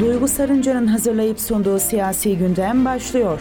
Duygu Sarınca'nın hazırlayıp sunduğu siyasi gündem başlıyor.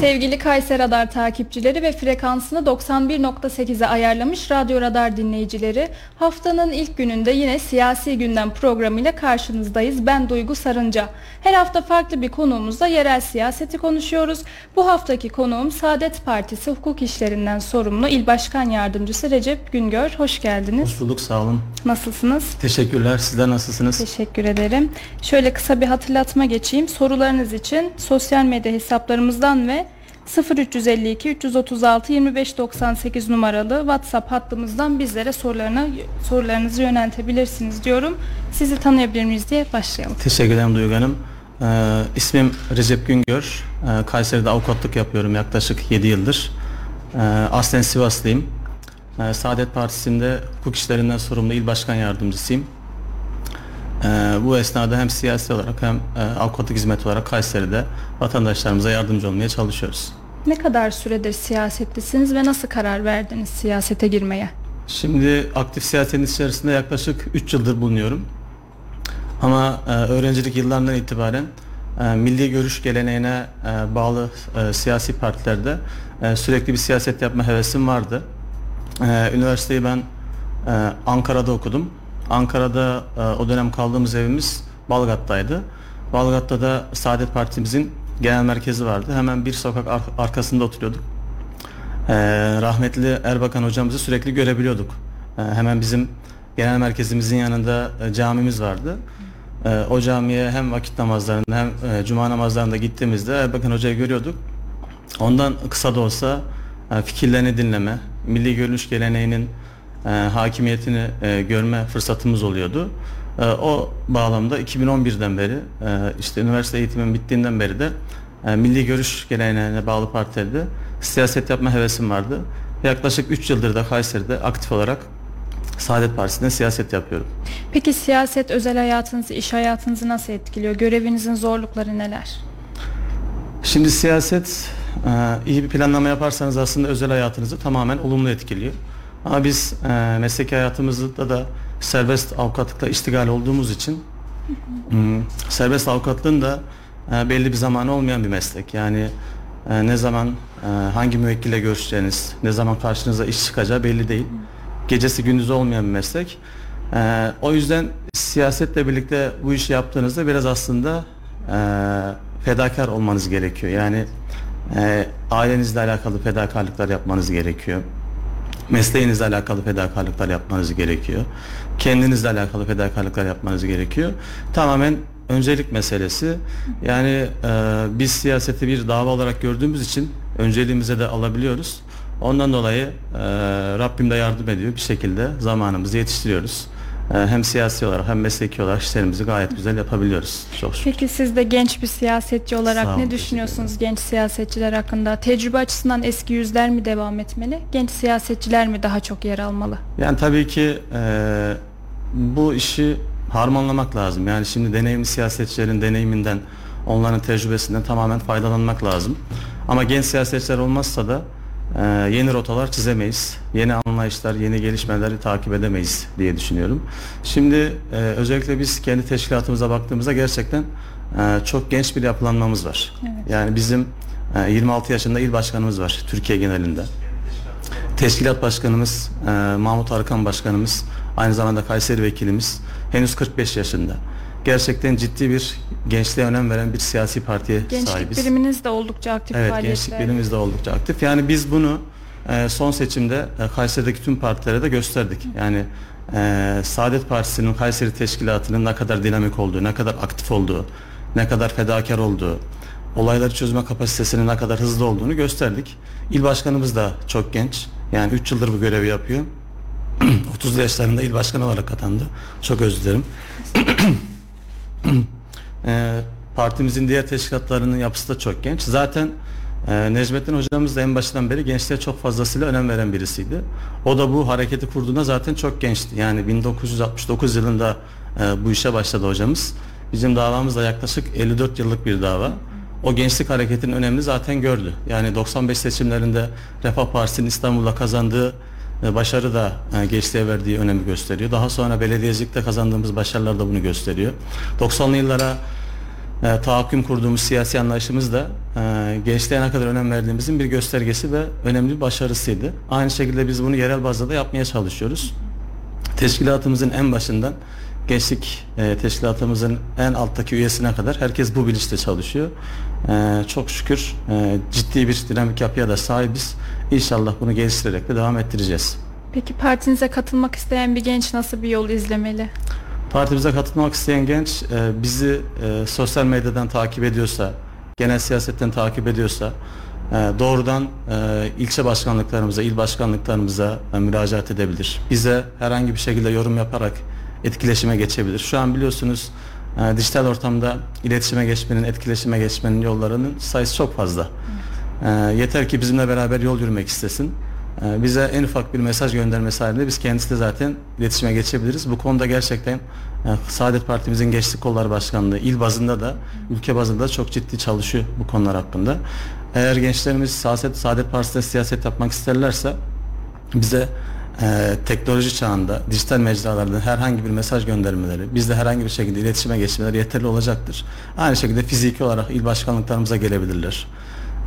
Sevgili Kayser Radar takipçileri ve frekansını 91.8'e ayarlamış Radyo Radar dinleyicileri haftanın ilk gününde yine siyasi gündem programıyla karşınızdayız. Ben Duygu Sarınca. Her hafta farklı bir konuğumuzla yerel siyaseti konuşuyoruz. Bu haftaki konuğum Saadet Partisi hukuk işlerinden sorumlu İl Başkan Yardımcısı Recep Güngör. Hoş geldiniz. Hoş bulduk sağ olun. Nasılsınız? Teşekkürler. Sizler nasılsınız? Teşekkür ederim. Şöyle kısa bir hatırlatma geçeyim. Sorularınız için sosyal medya hesaplarımızdan ve 0352 336 2598 numaralı WhatsApp hattımızdan bizlere sorularını sorularınızı yöneltebilirsiniz diyorum. Sizi tanıyabilir miyiz diye başlayalım. Teşekkür ederim Duygu Hanım. Ee, ismim Recep Güngör. Ee, Kayseri'de avukatlık yapıyorum yaklaşık 7 yıldır. Ee, aslen Sivaslıyım. Ee, Saadet Partisi'nde hukuk işlerinden sorumlu il başkan yardımcısıyım. Ee, bu esnada hem siyasi olarak hem e, avukatlık hizmeti olarak Kayseri'de vatandaşlarımıza yardımcı olmaya çalışıyoruz. Ne kadar süredir siyasetlisiniz ve nasıl karar verdiniz siyasete girmeye? Şimdi aktif siyasetin içerisinde yaklaşık 3 yıldır bulunuyorum. Ama e, öğrencilik yıllarından itibaren e, milli görüş geleneğine e, bağlı e, siyasi partilerde e, sürekli bir siyaset yapma hevesim vardı. E, üniversiteyi ben e, Ankara'da okudum. Ankara'da e, o dönem kaldığımız evimiz Balgat'taydı. Balgat'ta da Saadet Partimizin genel merkezi vardı. Hemen bir sokak ar- arkasında oturuyorduk. Ee, rahmetli Erbakan hocamızı sürekli görebiliyorduk. Ee, hemen bizim genel merkezimizin yanında e, camimiz vardı. Ee, o camiye hem vakit namazlarında hem e, cuma namazlarında gittiğimizde Erbakan hocayı görüyorduk. Ondan kısa da olsa e, fikirlerini dinleme, milli görünüş geleneğinin e, hakimiyetini e, görme fırsatımız oluyordu. E, o bağlamda 2011'den beri e, işte üniversite eğitimim bittiğinden beri de e, milli görüş geleneğine bağlı partilerde siyaset yapma hevesim vardı. Yaklaşık 3 yıldır da Kayseri'de aktif olarak Saadet Partisi'nde siyaset yapıyorum. Peki siyaset özel hayatınızı, iş hayatınızı nasıl etkiliyor? Görevinizin zorlukları neler? Şimdi siyaset e, iyi bir planlama yaparsanız aslında özel hayatınızı tamamen olumlu etkiliyor. Ama biz mesleki hayatımızda da serbest avukatlıkla iştigal olduğumuz için hmm, serbest avukatlığın da e, belli bir zamanı olmayan bir meslek. Yani e, ne zaman e, hangi müvekkille görüşeceğiniz, ne zaman karşınıza iş çıkacağı belli değil. Gecesi gündüzü olmayan bir meslek. O yüzden siyasetle birlikte bu işi yaptığınızda biraz aslında fedakar olmanız gerekiyor. Yani ailenizle alakalı fedakarlıklar yapmanız gerekiyor. Mesleğinizle alakalı fedakarlıklar yapmanız gerekiyor. Kendinizle alakalı fedakarlıklar yapmanız gerekiyor. Tamamen öncelik meselesi. Yani e, biz siyaseti bir dava olarak gördüğümüz için önceliğimize de alabiliyoruz. Ondan dolayı e, Rabbim de yardım ediyor bir şekilde zamanımızı yetiştiriyoruz. E, hem siyasi olarak hem mesleki olarak işlerimizi gayet güzel yapabiliyoruz. Çok şükür. Peki siz de genç bir siyasetçi olarak Sağ ne düşünüyorsunuz genç siyasetçiler hakkında? Tecrübe açısından eski yüzler mi devam etmeli? Genç siyasetçiler mi daha çok yer almalı? Yani tabii ki e, bu işi harmanlamak lazım. Yani şimdi deneyimli siyasetçilerin deneyiminden, onların tecrübesinden tamamen faydalanmak lazım. Ama genç siyasetçiler olmazsa da e, yeni rotalar çizemeyiz. Yeni anlayışlar, yeni gelişmeleri takip edemeyiz diye düşünüyorum. Şimdi e, özellikle biz kendi teşkilatımıza baktığımızda gerçekten e, çok genç bir yapılanmamız var. Evet. Yani bizim e, 26 yaşında il başkanımız var Türkiye genelinde. Teşkilat başkanımız e, Mahmut Arkan başkanımız aynı zamanda Kayseri vekilimiz henüz 45 yaşında. Gerçekten ciddi bir gençliğe önem veren bir siyasi partiye Gençlik sahibiz. biriminiz de oldukça aktif Evet gençlik birimimiz de oldukça aktif. Yani biz bunu e, son seçimde e, Kayseri'deki tüm partilere de gösterdik. Yani e, Saadet Partisi'nin Kayseri Teşkilatı'nın ne kadar dinamik olduğu, ne kadar aktif olduğu, ne kadar fedakar olduğu, olayları çözme kapasitesinin ne kadar hızlı olduğunu gösterdik. İl başkanımız da çok genç. Yani 3 yıldır bu görevi yapıyor. 30 yaşlarında il başkanı olarak atandı. Çok özür dilerim. E, partimizin diğer teşkilatlarının yapısı da çok genç. Zaten e, Necmettin hocamız da en başından beri gençliğe çok fazlasıyla önem veren birisiydi. O da bu hareketi kurduğunda zaten çok gençti. Yani 1969 yılında e, bu işe başladı hocamız. Bizim davamız da yaklaşık 54 yıllık bir dava. O gençlik hareketinin önemini zaten gördü. Yani 95 seçimlerinde Refah Partisi'nin İstanbul'da kazandığı başarı da e, gençliğe verdiği önemi gösteriyor. Daha sonra belediyecilikte kazandığımız başarılar da bunu gösteriyor. 90'lı yıllara e, tahakküm kurduğumuz siyasi anlayışımız da e, gençliğe ne kadar önem verdiğimizin bir göstergesi ve önemli bir başarısıydı. Aynı şekilde biz bunu yerel bazda da yapmaya çalışıyoruz. Teşkilatımızın en başından gençlik e, teşkilatımızın en alttaki üyesine kadar herkes bu bilinçle çalışıyor. E, çok şükür e, ciddi bir dinamik yapıya da sahibiz. İnşallah bunu geliştirerek de devam ettireceğiz. Peki partinize katılmak isteyen bir genç nasıl bir yol izlemeli? Partimize katılmak isteyen genç e, bizi e, sosyal medyadan takip ediyorsa, genel siyasetten takip ediyorsa e, doğrudan e, ilçe başkanlıklarımıza, il başkanlıklarımıza e, müracaat edebilir. Bize herhangi bir şekilde yorum yaparak etkileşime geçebilir. Şu an biliyorsunuz e, dijital ortamda iletişime geçmenin, etkileşime geçmenin yollarının sayısı çok fazla. E, yeter ki bizimle beraber yol yürümek istesin. E, bize en ufak bir mesaj göndermesi halinde biz kendisiyle zaten iletişime geçebiliriz. Bu konuda gerçekten e, Saadet Partimizin Gençlik Kolları Başkanlığı il bazında da ülke bazında da çok ciddi çalışıyor bu konular hakkında. Eğer gençlerimiz Saadet, Saadet Partisi'nde siyaset yapmak isterlerse bize e, teknoloji çağında dijital mecralardan herhangi bir mesaj göndermeleri, bizde herhangi bir şekilde iletişime geçmeleri yeterli olacaktır. Aynı şekilde fiziki olarak il başkanlıklarımıza gelebilirler.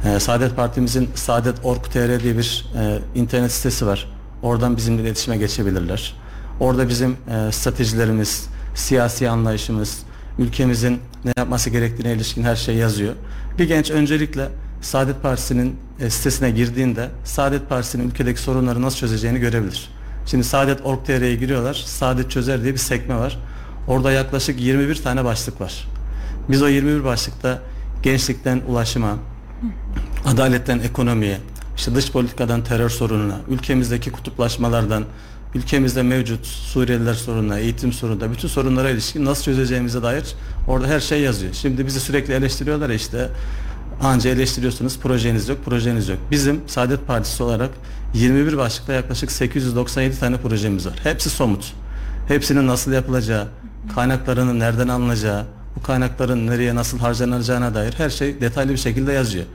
E, Saadet Partimizin Saadet.org.tr diye bir e, internet sitesi var. Oradan bizimle iletişime geçebilirler. Orada bizim e, stratejilerimiz, siyasi anlayışımız, ülkemizin ne yapması gerektiğine ilişkin her şey yazıyor. Bir genç öncelikle Saadet Partisi'nin e, sitesine girdiğinde Saadet Partisi'nin ülkedeki sorunları nasıl çözeceğini görebilir. Şimdi Saadet.org.tr'ye giriyorlar. Saadet Çözer diye bir sekme var. Orada yaklaşık 21 tane başlık var. Biz o 21 başlıkta gençlikten ulaşıma, adaletten ekonomiye, işte dış politikadan terör sorununa, ülkemizdeki kutuplaşmalardan, ülkemizde mevcut Suriyeliler sorununa, eğitim sorununa, bütün sorunlara ilişkin nasıl çözeceğimize dair orada her şey yazıyor. Şimdi bizi sürekli eleştiriyorlar işte anca eleştiriyorsunuz projeniz yok, projeniz yok. Bizim Saadet Partisi olarak 21 başlıkta yaklaşık 897 tane projemiz var. Hepsi somut. Hepsinin nasıl yapılacağı, kaynaklarının nereden alınacağı, bu kaynakların nereye nasıl harcanacağına dair her şey detaylı bir şekilde yazıyor.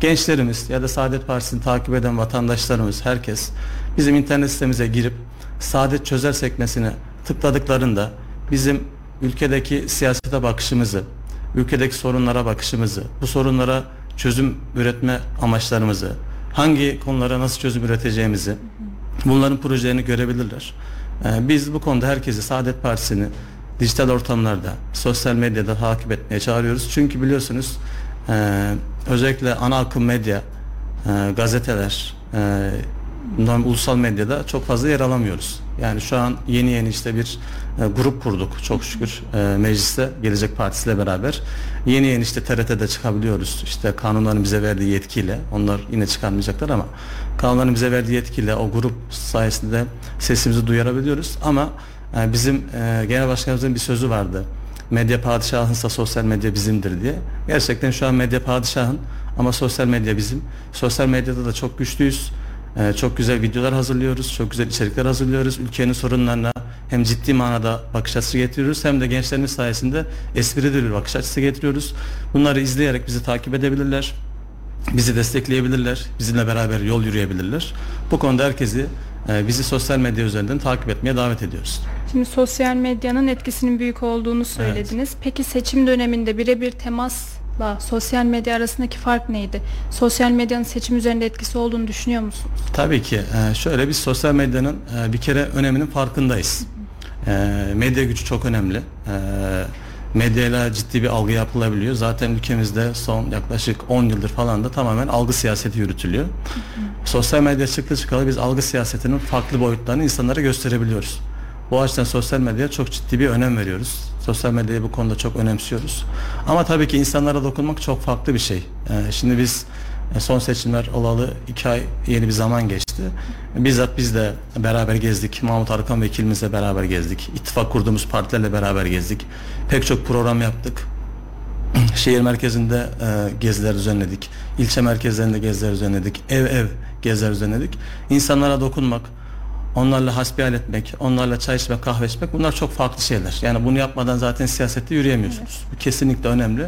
Gençlerimiz ya da Saadet Partisi'ni takip eden vatandaşlarımız, herkes bizim internet sitemize girip Saadet Çözer sekmesine tıkladıklarında bizim ülkedeki siyasete bakışımızı, ülkedeki sorunlara bakışımızı, bu sorunlara çözüm üretme amaçlarımızı, hangi konulara nasıl çözüm üreteceğimizi, bunların projelerini görebilirler. Ee, biz bu konuda herkesi Saadet Partisi'ni dijital ortamlarda, sosyal medyada takip etmeye çağırıyoruz. Çünkü biliyorsunuz e, özellikle ana akım medya, e, gazeteler, e, ulusal medyada çok fazla yer alamıyoruz. Yani şu an yeni yeni işte bir e, grup kurduk çok şükür e, mecliste Gelecek Partisi ile beraber. Yeni yeni işte TRT'de çıkabiliyoruz. İşte kanunların bize verdiği yetkiyle onlar yine çıkarmayacaklar ama kanunların bize verdiği yetkiyle o grup sayesinde sesimizi duyurabiliyoruz ama e, bizim e, genel başkanımızın bir sözü vardı. Medya padişahınsa sosyal medya bizimdir diye. Gerçekten şu an medya padişahın ama sosyal medya bizim. Sosyal medyada da çok güçlüyüz. Ee, çok güzel videolar hazırlıyoruz, çok güzel içerikler hazırlıyoruz. Ülkenin sorunlarına hem ciddi manada bakış açısı getiriyoruz hem de gençlerimiz sayesinde esprili bir bakış açısı getiriyoruz. Bunları izleyerek bizi takip edebilirler, bizi destekleyebilirler, bizimle beraber yol yürüyebilirler. Bu konuda herkesi e, bizi sosyal medya üzerinden takip etmeye davet ediyoruz. Şimdi sosyal medyanın etkisinin büyük olduğunu söylediniz. Peki seçim döneminde birebir temasla sosyal medya arasındaki fark neydi? Sosyal medyanın seçim üzerinde etkisi olduğunu düşünüyor musunuz? Tabii ki. Ee, şöyle biz sosyal medyanın e, bir kere öneminin farkındayız. Ee, medya gücü çok önemli. Ee, medyayla ciddi bir algı yapılabiliyor. Zaten ülkemizde son yaklaşık 10 yıldır falan da tamamen algı siyaseti yürütülüyor. Sosyal medya çıktı çıkalı biz algı siyasetinin farklı boyutlarını insanlara gösterebiliyoruz. Bu açıdan sosyal medyaya çok ciddi bir önem veriyoruz. Sosyal medyayı bu konuda çok önemsiyoruz. Ama tabii ki insanlara dokunmak çok farklı bir şey. Ee, şimdi biz e, son seçimler olalı iki ay yeni bir zaman geçti. Bizzat biz de beraber gezdik. Mahmut Arkan vekilimizle beraber gezdik. İttifak kurduğumuz partilerle beraber gezdik. Pek çok program yaptık. Şehir merkezinde e, geziler düzenledik. İlçe merkezlerinde geziler düzenledik. Ev ev geziler düzenledik. İnsanlara dokunmak, onlarla hasbihal etmek, onlarla çay içmek, kahve içmek bunlar çok farklı şeyler. Yani bunu yapmadan zaten siyasette yürüyemiyorsunuz. Bu kesinlikle önemli.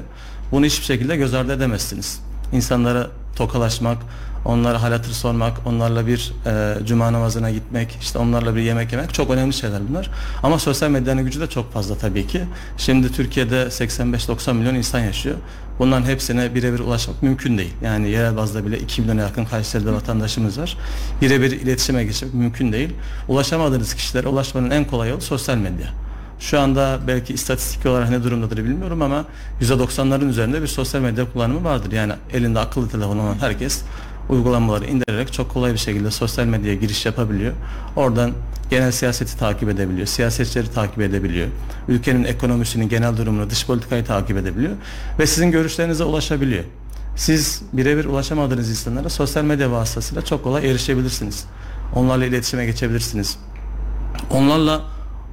Bunu hiçbir şekilde göz ardı edemezsiniz. İnsanlara tokalaşmak, onlara hal hatır sormak, onlarla bir e, cuma namazına gitmek, işte onlarla bir yemek yemek çok önemli şeyler bunlar. Ama sosyal medyanın gücü de çok fazla tabii ki. Şimdi Türkiye'de 85-90 milyon insan yaşıyor. Bunların hepsine birebir ulaşmak mümkün değil. Yani yerel bazda bile 2 milyona yakın Kayseri'de vatandaşımız var. Birebir iletişime geçmek mümkün değil. Ulaşamadığınız kişilere ulaşmanın en kolay yolu sosyal medya. Şu anda belki istatistik olarak ne durumdadır bilmiyorum ama %90'ların üzerinde bir sosyal medya kullanımı vardır. Yani elinde akıllı telefon olan herkes uygulamaları indirerek çok kolay bir şekilde sosyal medyaya giriş yapabiliyor. Oradan genel siyaseti takip edebiliyor, siyasetçileri takip edebiliyor, ülkenin ekonomisinin genel durumunu, dış politikayı takip edebiliyor ve sizin görüşlerinize ulaşabiliyor. Siz birebir ulaşamadığınız insanlara sosyal medya vasıtasıyla çok kolay erişebilirsiniz. Onlarla iletişime geçebilirsiniz. Onlarla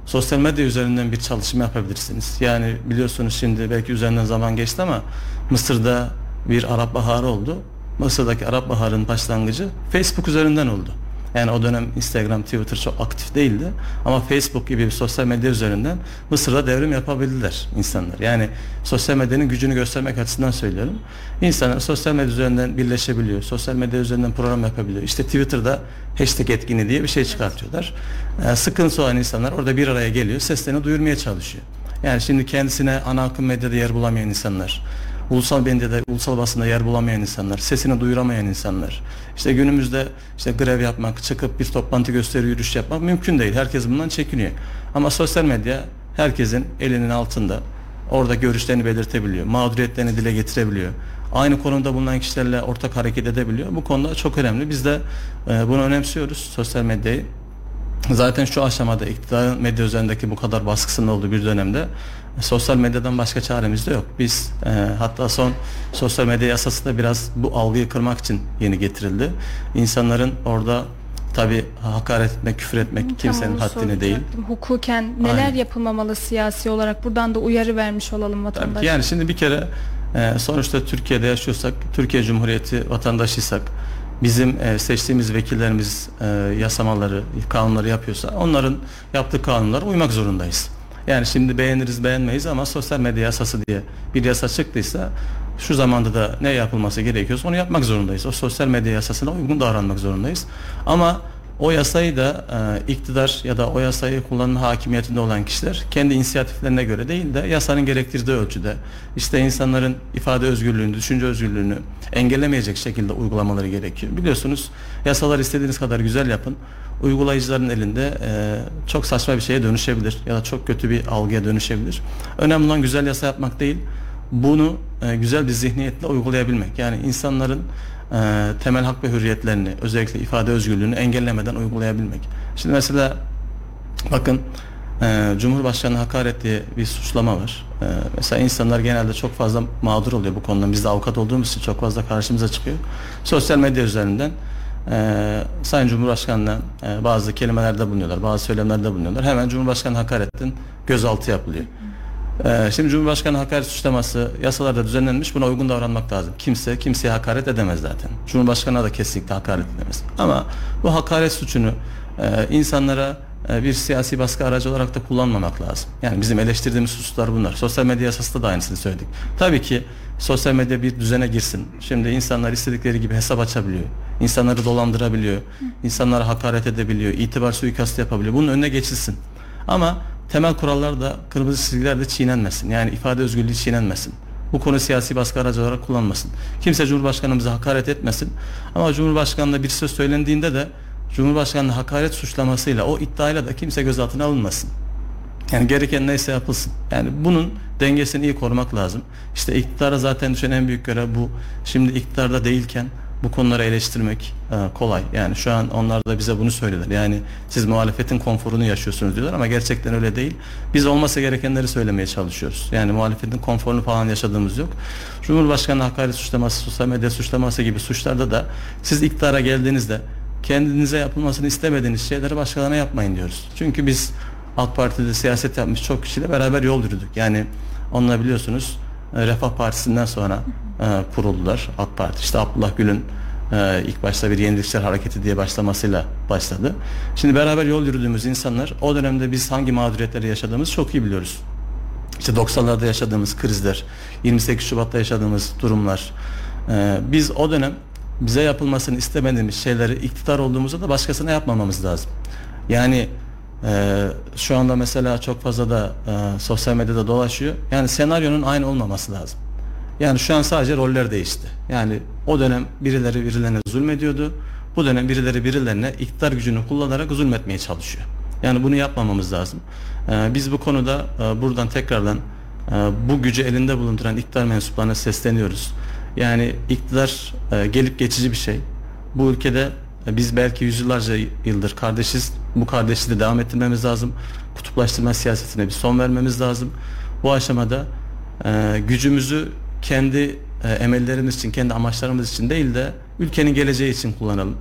sosyal medya üzerinden bir çalışma yapabilirsiniz. Yani biliyorsunuz şimdi belki üzerinden zaman geçti ama Mısır'da bir Arap Baharı oldu. Mısır'daki Arap Baharı'nın başlangıcı Facebook üzerinden oldu. Yani o dönem Instagram, Twitter çok aktif değildi. Ama Facebook gibi bir sosyal medya üzerinden Mısır'da devrim yapabildiler insanlar. Yani sosyal medyanın gücünü göstermek açısından söylüyorum. İnsanlar sosyal medya üzerinden birleşebiliyor. Sosyal medya üzerinden program yapabiliyor. İşte Twitter'da hashtag etkinliği diye bir şey çıkartıyorlar. Ee, sıkıntısı olan insanlar orada bir araya geliyor. Seslerini duyurmaya çalışıyor. Yani şimdi kendisine ana akım medyada yer bulamayan insanlar, ulusal medyada, ulusal basında yer bulamayan insanlar, sesini duyuramayan insanlar. İşte günümüzde işte grev yapmak, çıkıp bir toplantı gösteri yürüyüş yapmak mümkün değil. Herkes bundan çekiniyor. Ama sosyal medya herkesin elinin altında. Orada görüşlerini belirtebiliyor, mağduriyetlerini dile getirebiliyor. Aynı konuda bulunan kişilerle ortak hareket edebiliyor. Bu konuda çok önemli. Biz de e, bunu önemsiyoruz sosyal medyayı. Zaten şu aşamada iktidarın medya üzerindeki bu kadar baskısının olduğu bir dönemde sosyal medyadan başka çaremiz de yok. Biz e, hatta son sosyal medya yasası da biraz bu algıyı kırmak için yeni getirildi. İnsanların orada tabi hakaret etmek, küfür etmek Tam kimsenin haddine değil. Hukuken neler Aynen. yapılmamalı siyasi olarak buradan da uyarı vermiş olalım Tabii ki vatandaşlara. yani şimdi bir kere e, sonuçta Türkiye'de yaşıyorsak, Türkiye Cumhuriyeti vatandaşıysak, bizim e, seçtiğimiz vekillerimiz e, yasamaları, kanunları yapıyorsa onların yaptığı kanunlara uymak zorundayız. Yani şimdi beğeniriz beğenmeyiz ama sosyal medya yasası diye bir yasa çıktıysa şu zamanda da ne yapılması gerekiyorsa onu yapmak zorundayız. O sosyal medya yasasına uygun davranmak zorundayız. Ama o yasayı da e, iktidar ya da o yasayı kullanma hakimiyetinde olan kişiler kendi inisiyatiflerine göre değil de yasanın gerektirdiği ölçüde işte insanların ifade özgürlüğünü, düşünce özgürlüğünü engellemeyecek şekilde uygulamaları gerekiyor. Biliyorsunuz yasalar istediğiniz kadar güzel yapın. Uygulayıcıların elinde e, çok saçma bir şeye dönüşebilir ya da çok kötü bir algıya dönüşebilir. Önemli olan güzel yasa yapmak değil, bunu e, güzel bir zihniyetle uygulayabilmek. Yani insanların temel hak ve hürriyetlerini özellikle ifade özgürlüğünü engellemeden uygulayabilmek. Şimdi mesela bakın e, Cumhurbaşkanı hakaret diye bir suçlama var. E, mesela insanlar genelde çok fazla mağdur oluyor bu konuda. Biz de avukat olduğumuz için çok fazla karşımıza çıkıyor. Sosyal medya üzerinden e, Sayın Cumhurbaşkanı'na e, bazı kelimelerde bulunuyorlar, bazı söylemlerde bulunuyorlar. Hemen Cumhurbaşkanı hakaretin gözaltı yapılıyor. Ee, şimdi Cumhurbaşkanı hakaret suçlaması yasalarda düzenlenmiş buna uygun davranmak lazım. Kimse kimseye hakaret edemez zaten. Cumhurbaşkanına da kesinlikle hakaret edemez. Ama bu hakaret suçunu e, insanlara e, bir siyasi baskı aracı olarak da kullanmamak lazım. Yani bizim eleştirdiğimiz hususlar bunlar. Sosyal medya yasası da aynısını söyledik. Tabii ki sosyal medya bir düzene girsin. Şimdi insanlar istedikleri gibi hesap açabiliyor. İnsanları dolandırabiliyor. İnsanlara hakaret edebiliyor. itibar suikastı yapabiliyor. Bunun önüne geçilsin. Ama temel kurallar da kırmızı çizgiler de çiğnenmesin. Yani ifade özgürlüğü çiğnenmesin. Bu konu siyasi baskı aracı olarak kullanmasın. Kimse Cumhurbaşkanımıza hakaret etmesin. Ama Cumhurbaşkanına bir söz söylendiğinde de Cumhurbaşkanlığı hakaret suçlamasıyla o iddiayla da kimse gözaltına alınmasın. Yani gereken neyse yapılsın. Yani bunun dengesini iyi korumak lazım. İşte iktidara zaten düşen en büyük görev bu. Şimdi iktidarda değilken bu konuları eleştirmek e, kolay. Yani şu an onlar da bize bunu söylediler. Yani siz muhalefetin konforunu yaşıyorsunuz diyorlar ama gerçekten öyle değil. Biz olmasa gerekenleri söylemeye çalışıyoruz. Yani muhalefetin konforunu falan yaşadığımız yok. Cumhurbaşkanı hakaret suçlaması, sosyal medya suçlaması gibi suçlarda da siz iktidara geldiğinizde kendinize yapılmasını istemediğiniz şeyleri başkalarına yapmayın diyoruz. Çünkü biz AK Parti'de siyaset yapmış çok kişiyle beraber yol yürüdük. Yani onunla biliyorsunuz e, Refah Partisi'nden sonra e, kuruldular AK Parti. İşte Abdullah Gül'ün e, ilk başta bir yenilikçiler hareketi diye başlamasıyla başladı. Şimdi beraber yol yürüdüğümüz insanlar o dönemde biz hangi mağduriyetleri yaşadığımızı çok iyi biliyoruz. İşte 90'larda yaşadığımız krizler, 28 Şubat'ta yaşadığımız durumlar. E, biz o dönem bize yapılmasını istemediğimiz şeyleri iktidar olduğumuzda da başkasına yapmamamız lazım. Yani e, şu anda mesela çok fazla da e, sosyal medyada dolaşıyor. Yani senaryonun aynı olmaması lazım. Yani şu an sadece roller değişti. Yani o dönem birileri birilerine zulmediyordu. Bu dönem birileri birilerine iktidar gücünü kullanarak zulmetmeye çalışıyor. Yani bunu yapmamamız lazım. Ee, biz bu konuda e, buradan tekrardan e, bu gücü elinde bulunduran iktidar mensuplarına sesleniyoruz. Yani iktidar e, gelip geçici bir şey. Bu ülkede e, biz belki yüzyıllarca yıldır kardeşiz. Bu kardeşliği de devam ettirmemiz lazım. Kutuplaştırma siyasetine bir son vermemiz lazım. Bu aşamada e, gücümüzü kendi e, emellerimiz için, kendi amaçlarımız için değil de ülkenin geleceği için kullanalım.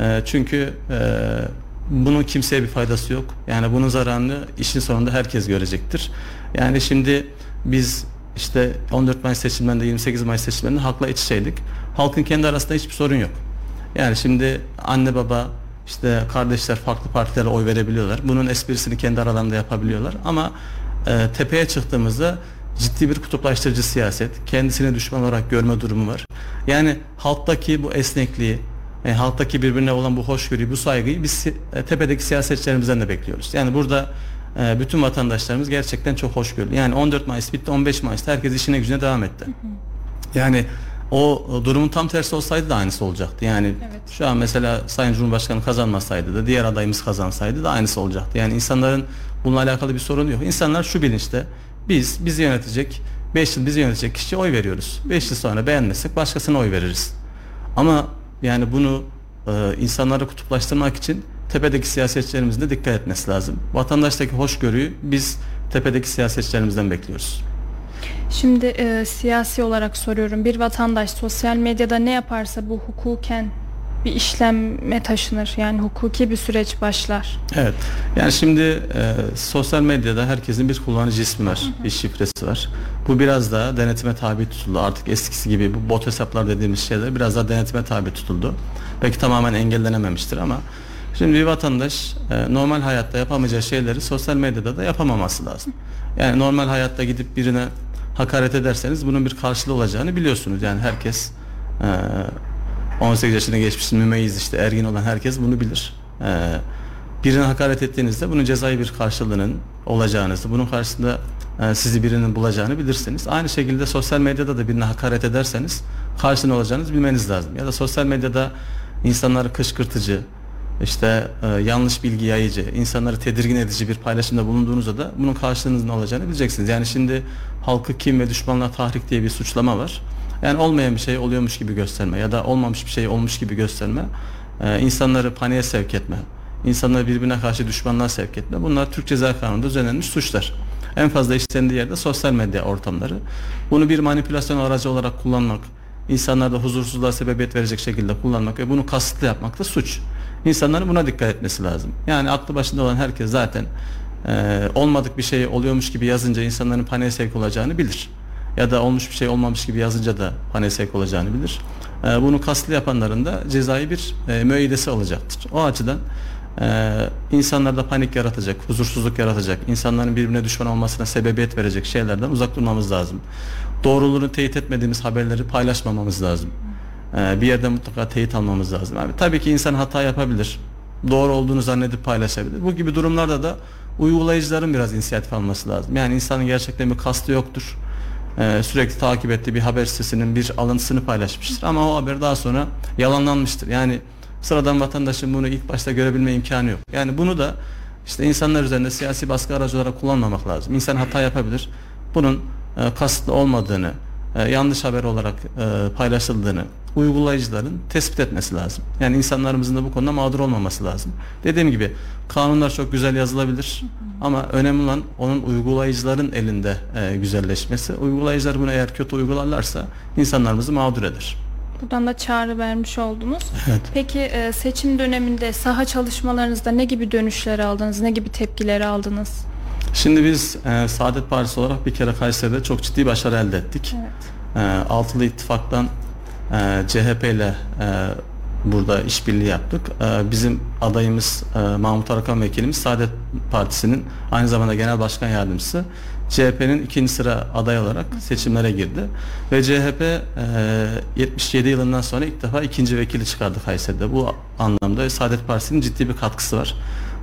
E, çünkü e, bunun kimseye bir faydası yok. Yani bunun zararını işin sonunda herkes görecektir. Yani şimdi biz işte 14 Mayıs seçimlerinde 28 Mayıs seçimlerinde halkla iç içeydik. Halkın kendi arasında hiçbir sorun yok. Yani şimdi anne baba işte kardeşler farklı partilere oy verebiliyorlar. Bunun esprisini kendi aralarında yapabiliyorlar. Ama e, tepeye çıktığımızda ciddi bir kutuplaştırıcı siyaset, kendisine düşman olarak görme durumu var. Yani halktaki bu esnekliği, e, halktaki birbirine olan bu hoşgörüyü, bu saygıyı biz e, tepedeki siyasetçilerimizden de bekliyoruz. Yani burada e, bütün vatandaşlarımız gerçekten çok hoşgörülü. Yani 14 Mayıs bitti, 15 Mayıs'ta herkes işine gücüne devam etti. Yani o durumun tam tersi olsaydı da aynısı olacaktı. Yani Evet. şu an mesela Sayın Cumhurbaşkanı kazanmasaydı da diğer adayımız kazansaydı da aynısı olacaktı. Yani insanların bununla alakalı bir sorun yok. İnsanlar şu bilinçte biz bizi yönetecek 5 yıl bizi yönetecek kişiye oy veriyoruz. 5 yıl sonra beğenmezsek başkasına oy veririz. Ama yani bunu e, insanları kutuplaştırmak için tepedeki siyasetçilerimizin de dikkat etmesi lazım. Vatandaştaki hoşgörüyü biz tepedeki siyasetçilerimizden bekliyoruz. Şimdi e, siyasi olarak soruyorum. Bir vatandaş sosyal medyada ne yaparsa bu hukuken bir işleme taşınır. Yani hukuki bir süreç başlar. Evet. Yani şimdi e, sosyal medyada herkesin bir kullanıcı ismi var, bir şifresi var. Bu biraz daha denetime tabi tutuldu. Artık eskisi gibi bu bot hesaplar dediğimiz şeyler biraz daha denetime tabi tutuldu. Belki tamamen engellenememiştir ama şimdi bir vatandaş e, normal hayatta yapamayacağı şeyleri sosyal medyada da yapamaması lazım. Yani normal hayatta gidip birine hakaret ederseniz bunun bir karşılığı olacağını biliyorsunuz. Yani herkes e, 18 yaşına geçmiş mümeyyiz işte ergin olan herkes bunu bilir. Ee, birine hakaret ettiğinizde bunun cezai bir karşılığının olacağınızı, bunun karşısında e, sizi birinin bulacağını bilirsiniz. Aynı şekilde sosyal medyada da birine hakaret ederseniz karşılığını olacağınızı bilmeniz lazım. Ya da sosyal medyada insanları kışkırtıcı, işte e, yanlış bilgi yayıcı, insanları tedirgin edici bir paylaşımda bulunduğunuzda da bunun karşılığınızın olacağını bileceksiniz. Yani şimdi halkı kim ve düşmanlığa tahrik diye bir suçlama var. Yani olmayan bir şey oluyormuş gibi gösterme ya da olmamış bir şey olmuş gibi gösterme, e, insanları paniğe sevk etme, insanları birbirine karşı düşmanlığa sevk etme. Bunlar Türk Ceza Kanunu'nda düzenlenmiş suçlar. En fazla işlendiği yerde sosyal medya ortamları. Bunu bir manipülasyon aracı olarak kullanmak, insanlarda huzursuzluğa sebebiyet verecek şekilde kullanmak ve bunu kasıtlı yapmak da suç. İnsanların buna dikkat etmesi lazım. Yani aklı başında olan herkes zaten e, olmadık bir şey oluyormuş gibi yazınca insanların paniğe sevk olacağını bilir. Ya da olmuş bir şey olmamış gibi yazınca da paniğe sevk olacağını bilir. E, bunu kasıtlı yapanların da cezai bir e, müeyyidesi olacaktır. O açıdan e, insanlarda panik yaratacak, huzursuzluk yaratacak, insanların birbirine düşman olmasına sebebiyet verecek şeylerden uzak durmamız lazım. Doğruluğunu teyit etmediğimiz haberleri paylaşmamamız lazım. E, bir yerde mutlaka teyit almamız lazım. Yani tabii ki insan hata yapabilir. Doğru olduğunu zannedip paylaşabilir. Bu gibi durumlarda da uygulayıcıların biraz inisiyatif alması lazım. Yani insanın gerçekten bir kastı yoktur. Ee, sürekli takip ettiği bir haber sitesinin bir alıntısını paylaşmıştır. Ama o haber daha sonra yalanlanmıştır. Yani sıradan vatandaşın bunu ilk başta görebilme imkanı yok. Yani bunu da işte insanlar üzerinde siyasi baskı aracı olarak kullanmamak lazım. İnsan hata yapabilir. Bunun e, kasıtlı olmadığını, e, yanlış haber olarak e, paylaşıldığını uygulayıcıların tespit etmesi lazım. Yani insanlarımızın da bu konuda mağdur olmaması lazım. Dediğim gibi kanunlar çok güzel yazılabilir ama önemli olan onun uygulayıcıların elinde e, güzelleşmesi. Uygulayıcılar bunu eğer kötü uygularlarsa insanlarımızı mağdur eder. Buradan da çağrı vermiş oldunuz. Evet. Peki e, seçim döneminde saha çalışmalarınızda ne gibi dönüşler aldınız, ne gibi tepkiler aldınız? Şimdi biz e, Saadet Partisi olarak bir kere Kayseri'de çok ciddi başarı elde ettik. Evet. E, Altılı İttifak'tan CHP ile e, burada işbirliği yaptık. E, bizim adayımız e, Mahmut Arakan vekilimiz Saadet Partisi'nin aynı zamanda genel başkan yardımcısı. CHP'nin ikinci sıra aday olarak seçimlere girdi. Ve CHP e, 77 yılından sonra ilk defa ikinci vekili çıkardı Kayseri'de. Bu anlamda Saadet Partisi'nin ciddi bir katkısı var.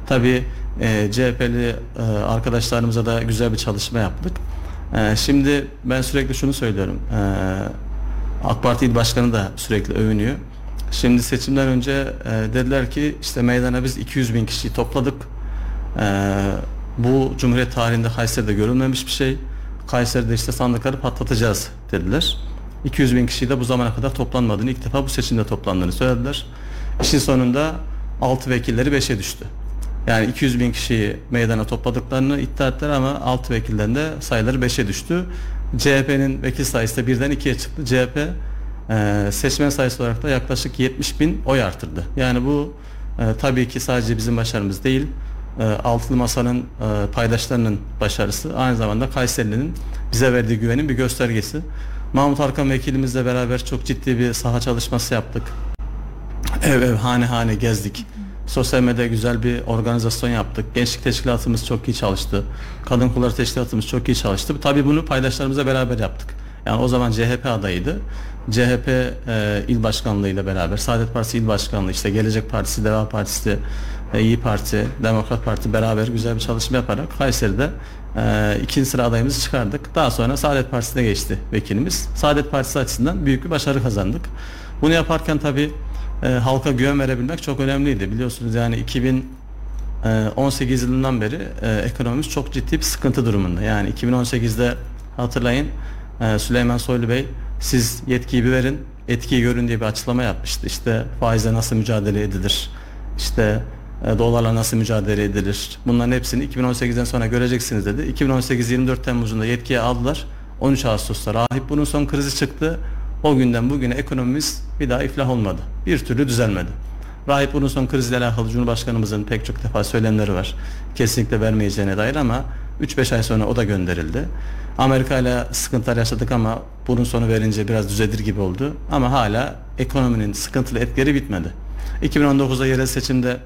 Tabii e, CHP'li e, arkadaşlarımıza da güzel bir çalışma yaptık. E, şimdi ben sürekli şunu söylüyorum. Parti Başkanı da sürekli övünüyor. Şimdi seçimden önce e, dediler ki işte meydana biz 200 bin kişiyi topladık. E, bu Cumhuriyet tarihinde Kayseri'de görülmemiş bir şey. Kayseri'de işte sandıkları patlatacağız dediler. 200 bin kişi de bu zamana kadar toplanmadığını ilk defa bu seçimde toplandığını söylediler. İşin sonunda 6 vekilleri 5'e düştü. Yani 200 bin kişiyi meydana topladıklarını iddia ettiler ama 6 vekilden de sayıları 5'e düştü. CHP'nin vekil sayısı da birden 2'ye çıktı. CHP e, seçmen sayısı olarak da yaklaşık 70 bin oy artırdı. Yani bu e, tabii ki sadece bizim başarımız değil. E, Altılı Masa'nın e, paydaşlarının başarısı aynı zamanda Kayseri'nin bize verdiği güvenin bir göstergesi. Mahmut Arkan vekilimizle beraber çok ciddi bir saha çalışması yaptık. Ev ev hane hane gezdik. Sosyal medyada güzel bir organizasyon yaptık. Gençlik teşkilatımız çok iyi çalıştı. Kadın kolları teşkilatımız çok iyi çalıştı. Tabii bunu paydaşlarımızla beraber yaptık. Yani o zaman CHP adayıydı. CHP e, il başkanlığıyla beraber, Saadet Partisi il başkanlığı, işte Gelecek Partisi, Deva Partisi, e, İyi Parti, Demokrat Parti beraber güzel bir çalışma yaparak Kayseri'de e, ikinci sıra adayımızı çıkardık. Daha sonra Saadet Partisi'ne geçti vekilimiz. Saadet Partisi açısından büyük bir başarı kazandık. Bunu yaparken tabii e, halka güven verebilmek çok önemliydi. Biliyorsunuz yani 2018 yılından beri e, ekonomimiz çok ciddi bir sıkıntı durumunda. Yani 2018'de hatırlayın e, Süleyman Soylu Bey siz yetkiyi bir verin, etkiyi görün diye bir açıklama yapmıştı. İşte faizle nasıl mücadele edilir? İşte e, dolarla nasıl mücadele edilir? Bunların hepsini 2018'den sonra göreceksiniz dedi. 2018 24 Temmuz'unda yetkiye aldılar. 13 Ağustos'ta rahip bunun son krizi çıktı. O günden bugüne ekonomimiz bir daha iflah olmadı. Bir türlü düzelmedi. Rahip bunun son krizle alakalı Cumhurbaşkanımızın pek çok defa söylemleri var. Kesinlikle vermeyeceğine dair ama 3-5 ay sonra o da gönderildi. Amerika ile sıkıntılar yaşadık ama bunun sonu verince biraz düzelir gibi oldu. Ama hala ekonominin sıkıntılı etkileri bitmedi. 2019'da yerel seçimde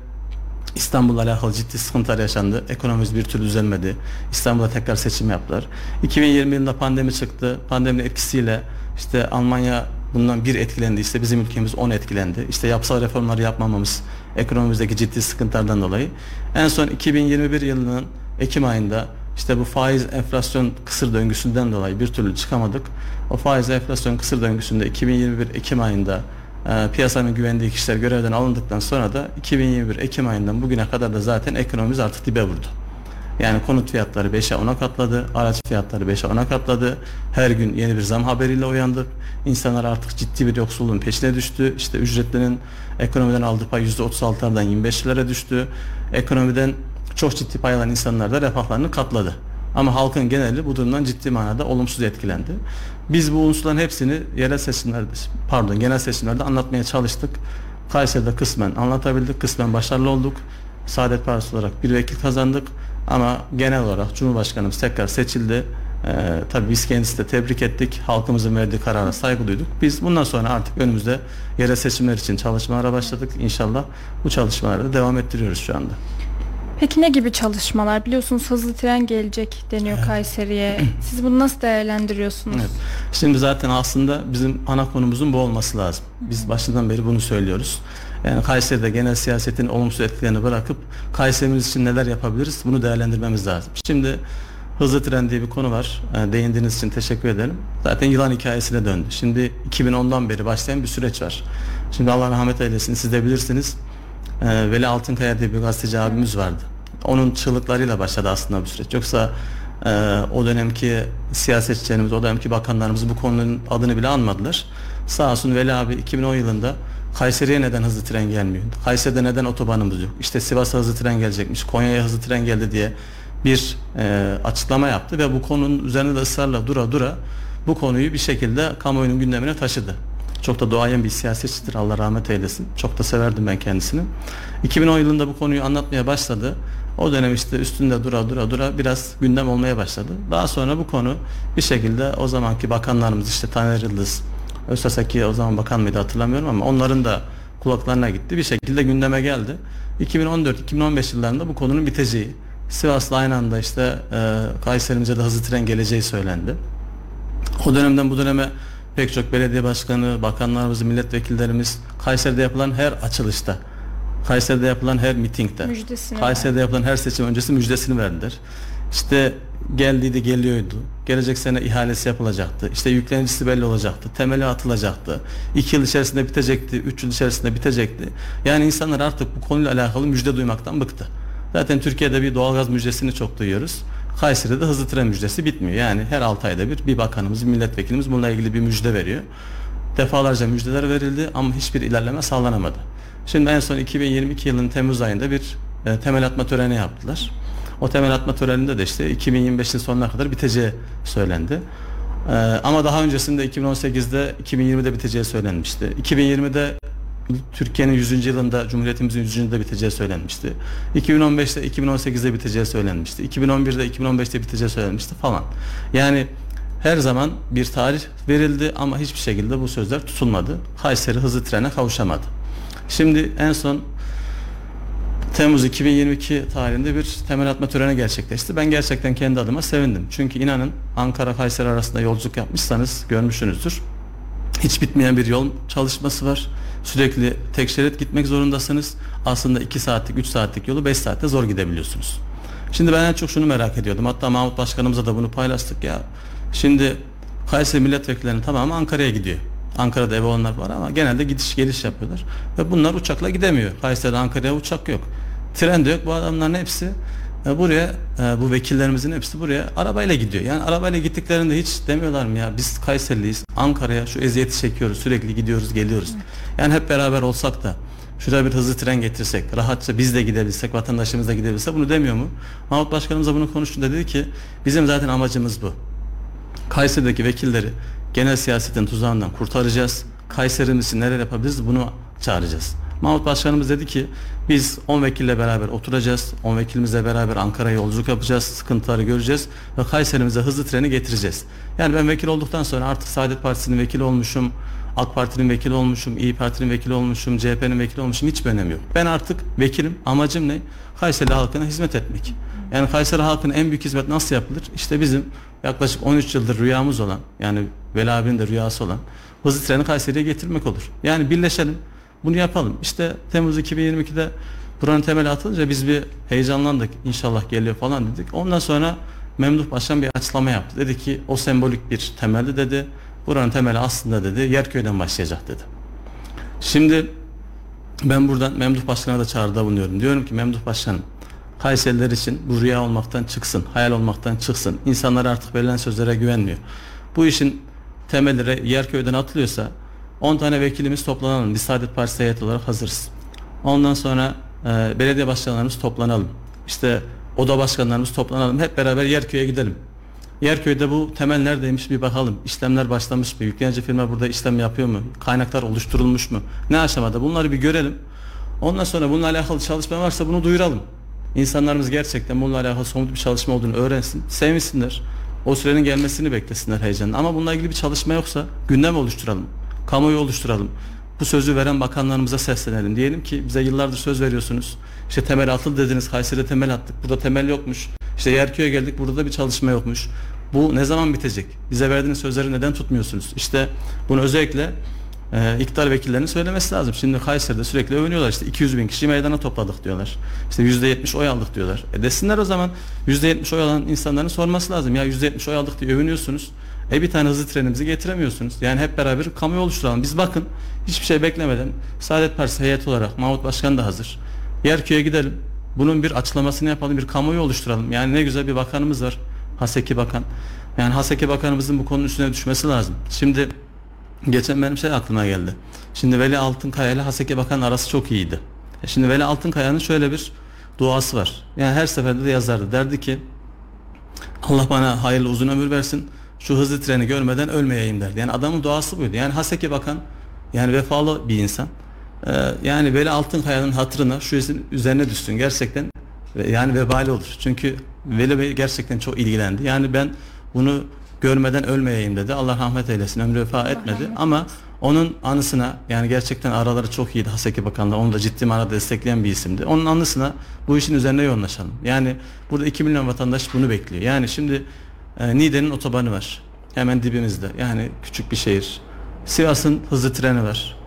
İstanbul'la alakalı ciddi sıkıntılar yaşandı. Ekonomimiz bir türlü düzelmedi. İstanbul'da tekrar seçim yaptılar. 2020 yılında pandemi çıktı. Pandeminin etkisiyle işte Almanya bundan bir etkilendi. İşte bizim ülkemiz 10 etkilendi. İşte yapısal reformları yapmamamız ekonomimizdeki ciddi sıkıntılardan dolayı. En son 2021 yılının Ekim ayında işte bu faiz enflasyon kısır döngüsünden dolayı bir türlü çıkamadık. O faiz enflasyon kısır döngüsünde 2021 Ekim ayında e, piyasanın güvendiği kişiler görevden alındıktan sonra da 2021 Ekim ayından bugüne kadar da zaten ekonomimiz artık dibe vurdu. Yani konut fiyatları 5'e 10'a katladı, araç fiyatları 5'e 10'a katladı. Her gün yeni bir zam haberiyle uyandık. İnsanlar artık ciddi bir yoksulluğun peşine düştü. İşte ücretlinin ekonomiden aldığı pay %36'lardan 25'lere düştü. Ekonomiden çok ciddi pay alan insanlar da refahlarını katladı. Ama halkın geneli bu durumdan ciddi manada olumsuz etkilendi. Biz bu unsurların hepsini yerel seçimlerde, pardon genel seçimlerde anlatmaya çalıştık. Kayseri'de kısmen anlatabildik, kısmen başarılı olduk. Saadet Partisi olarak bir vekil kazandık. Ama genel olarak Cumhurbaşkanımız tekrar seçildi. Ee, tabii biz kendisi de tebrik ettik. Halkımızın verdiği karara saygı duyduk. Biz bundan sonra artık önümüzde yerel seçimler için çalışmalara başladık. İnşallah bu çalışmaları da devam ettiriyoruz şu anda. Peki ne gibi çalışmalar? Biliyorsunuz hızlı tren gelecek deniyor Kayseri'ye. Siz bunu nasıl değerlendiriyorsunuz? Evet. Şimdi zaten aslında bizim ana konumuzun bu olması lazım. Biz başından beri bunu söylüyoruz. Yani Kayseri'de genel siyasetin olumsuz etkilerini bırakıp Kayserimiz için neler yapabiliriz bunu değerlendirmemiz lazım. Şimdi hızlı tren diye bir konu var. E, değindiğiniz için teşekkür ederim. Zaten yılan hikayesine döndü. Şimdi 2010'dan beri başlayan bir süreç var. Şimdi Allah rahmet eylesin siz de bilirsiniz. E, Veli Altınkaya diye bir gazeteci abimiz vardı. Onun çığlıklarıyla başladı aslında bu süreç. Yoksa e, o dönemki siyasetçilerimiz, o dönemki bakanlarımız bu konunun adını bile anmadılar. Sağ olsun Veli abi 2010 yılında Kayseri'ye neden hızlı tren gelmiyor? Kayseri'de neden otobanımız yok? İşte Sivas'a hızlı tren gelecekmiş, Konya'ya hızlı tren geldi diye bir e, açıklama yaptı ve bu konunun üzerinde de ısrarla dura dura bu konuyu bir şekilde kamuoyunun gündemine taşıdı. Çok da doğayan bir siyasetçidir Allah rahmet eylesin. Çok da severdim ben kendisini. 2010 yılında bu konuyu anlatmaya başladı. O dönem işte üstünde dura dura dura biraz gündem olmaya başladı. Daha sonra bu konu bir şekilde o zamanki bakanlarımız işte Taner Yıldız, Özsasaki o zaman bakan mıydı hatırlamıyorum ama onların da kulaklarına gitti. Bir şekilde gündeme geldi. 2014-2015 yıllarında bu konunun biteceği, Sivas'la aynı anda işte e, Kayseri'mize de hızlı tren geleceği söylendi. O dönemden bu döneme pek çok belediye başkanı, bakanlarımız, milletvekillerimiz Kayseri'de yapılan her açılışta, Kayseri'de yapılan her mitingde, Müjdesini Kayseri'de yapılan her seçim öncesi müjdesini verdiler. İşte geldiydi geliyordu. Gelecek sene ihalesi yapılacaktı. İşte yüklenicisi belli olacaktı. Temeli atılacaktı. İki yıl içerisinde bitecekti. Üç yıl içerisinde bitecekti. Yani insanlar artık bu konuyla alakalı müjde duymaktan bıktı. Zaten Türkiye'de bir doğalgaz müjdesini çok duyuyoruz. Kayseri'de hızlı tren müjdesi bitmiyor. Yani her 6 ayda bir bir bakanımız, bir milletvekilimiz bununla ilgili bir müjde veriyor. Defalarca müjdeler verildi ama hiçbir ilerleme sağlanamadı. Şimdi en son 2022 yılının Temmuz ayında bir e, temel atma töreni yaptılar. O temel atma töreninde de işte 2025'in sonuna kadar biteceği söylendi. Ee, ama daha öncesinde 2018'de 2020'de biteceği söylenmişti. 2020'de Türkiye'nin 100. yılında Cumhuriyetimizin 100. yılında biteceği söylenmişti. 2015'te 2018'de biteceği söylenmişti. 2011'de 2015'te biteceği söylenmişti falan. Yani her zaman bir tarih verildi ama hiçbir şekilde bu sözler tutulmadı. Kayseri hızlı trene kavuşamadı. Şimdi en son Temmuz 2022 tarihinde bir temel atma töreni gerçekleşti. Ben gerçekten kendi adıma sevindim. Çünkü inanın Ankara Kayseri arasında yolculuk yapmışsanız görmüşsünüzdür. Hiç bitmeyen bir yol çalışması var. Sürekli tek şerit gitmek zorundasınız. Aslında 2 saatlik 3 saatlik yolu 5 saatte zor gidebiliyorsunuz. Şimdi ben en çok şunu merak ediyordum. Hatta Mahmut Başkanımıza da bunu paylaştık ya. Şimdi Kayseri milletvekillerinin tamamı Ankara'ya gidiyor. Ankara'da ev olanlar var ama genelde gidiş geliş yapıyorlar. Ve bunlar uçakla gidemiyor. Kayseri'de Ankara'ya uçak yok. Tren de yok. Bu adamların hepsi e, buraya e, bu vekillerimizin hepsi buraya arabayla gidiyor. Yani arabayla gittiklerinde hiç demiyorlar mı ya biz Kayseriliyiz. Ankara'ya şu eziyeti çekiyoruz. Sürekli gidiyoruz, geliyoruz. Yani hep beraber olsak da şuraya bir hızlı tren getirsek, rahatça biz de gidebilsek, vatandaşımız da gidebilse bunu demiyor mu? Mahmut Başkanımıza bunu konuştuğunda dedi ki bizim zaten amacımız bu. Kayseri'deki vekilleri genel siyasetin tuzağından kurtaracağız. Kayseri'mizi neler yapabiliriz bunu çağıracağız. Mahmut Başkanımız dedi ki biz 10 vekille beraber oturacağız. 10 vekilimizle beraber Ankara'ya yolculuk yapacağız. Sıkıntıları göreceğiz ve Kayseri'mize hızlı treni getireceğiz. Yani ben vekil olduktan sonra artık Saadet Partisi'nin vekili olmuşum. AK Parti'nin vekili olmuşum, İyi Parti'nin vekili olmuşum, CHP'nin vekili olmuşum hiçbir önemi yok. Ben artık vekilim. Amacım ne? Kayseri halkına hizmet etmek. Yani Kayseri halkına en büyük hizmet nasıl yapılır? İşte bizim yaklaşık 13 yıldır rüyamız olan yani Veli abinin de rüyası olan hızlı treni Kayseri'ye getirmek olur. Yani birleşelim. Bunu yapalım. İşte Temmuz 2022'de buranın temeli atılınca biz bir heyecanlandık. İnşallah geliyor falan dedik. Ondan sonra Memduh Başkan bir açıklama yaptı. Dedi ki o sembolik bir temeldi dedi. Buranın temeli aslında dedi Yerköy'den başlayacak dedi. Şimdi ben buradan Memduh Başkan'a da çağrıda bulunuyorum. Diyorum ki Memduh Başkanım Kayseriler için bu rüya olmaktan çıksın, hayal olmaktan çıksın. İnsanlar artık verilen sözlere güvenmiyor. Bu işin temelleri Yerköy'den atılıyorsa 10 tane vekilimiz toplanalım. Biz Saadet Partisi heyet olarak hazırız. Ondan sonra e, belediye başkanlarımız toplanalım. İşte oda başkanlarımız toplanalım. Hep beraber Yerköy'e gidelim. Yerköy'de bu temel neredeymiş bir bakalım. İşlemler başlamış mı? Yüklenici firma burada işlem yapıyor mu? Kaynaklar oluşturulmuş mu? Ne aşamada? Bunları bir görelim. Ondan sonra bununla alakalı çalışma varsa bunu duyuralım. İnsanlarımız gerçekten bununla alakalı somut bir çalışma olduğunu öğrensin. Sevinsinler. O sürenin gelmesini beklesinler heyecanla. Ama bununla ilgili bir çalışma yoksa gündem oluşturalım. Kamuoyu oluşturalım. Bu sözü veren bakanlarımıza seslenelim. Diyelim ki bize yıllardır söz veriyorsunuz. İşte temel atıldı dediniz. Kayseri'de temel attık. Burada temel yokmuş. İşte Yerköy'e geldik. Burada da bir çalışma yokmuş. Bu ne zaman bitecek? Bize verdiğiniz sözleri neden tutmuyorsunuz? İşte bunu özellikle e, iktidar vekillerinin söylemesi lazım. Şimdi Kayseri'de sürekli övünüyorlar işte 200 bin kişi meydana topladık diyorlar. İşte %70 oy aldık diyorlar. E desinler o zaman %70 oy alan insanların sorması lazım. Ya %70 oy aldık diye övünüyorsunuz. E bir tane hızlı trenimizi getiremiyorsunuz. Yani hep beraber kamuoyu oluşturalım. Biz bakın hiçbir şey beklemeden Saadet Partisi heyeti olarak Mahmut Başkan da hazır. Yerköy'e gidelim. Bunun bir açıklamasını yapalım. Bir kamuoyu oluşturalım. Yani ne güzel bir bakanımız var. Haseki Bakan. Yani Haseki Bakanımızın bu konunun üstüne düşmesi lazım. Şimdi geçen benim şey aklıma geldi. Şimdi Veli Altınkaya ile Haseki Bakan arası çok iyiydi. E şimdi Veli Altınkaya'nın şöyle bir duası var. Yani her seferinde de yazardı. Derdi ki Allah bana hayırlı uzun ömür versin. Şu hızlı treni görmeden ölmeyeyim derdi. Yani adamın duası buydu. Yani Haseki Bakan yani vefalı bir insan. Ee, yani Veli Altınkaya'nın hatırına şu işin üzerine düşsün. Gerçekten yani vebali olur. Çünkü Veli Bey gerçekten çok ilgilendi. Yani ben bunu görmeden ölmeyeyim dedi. Allah rahmet eylesin. Ömrü vefa etmedi. Ama Onun anısına yani gerçekten araları çok iyiydi Haseki Bakan'la onu da ciddi manada destekleyen bir isimdi. Onun anısına bu işin üzerine yoğunlaşalım. Yani burada 2 milyon vatandaş bunu bekliyor. Yani şimdi e, Niğde'nin otobanı var. Hemen dibimizde. Yani küçük bir şehir. Sivas'ın hızlı treni var.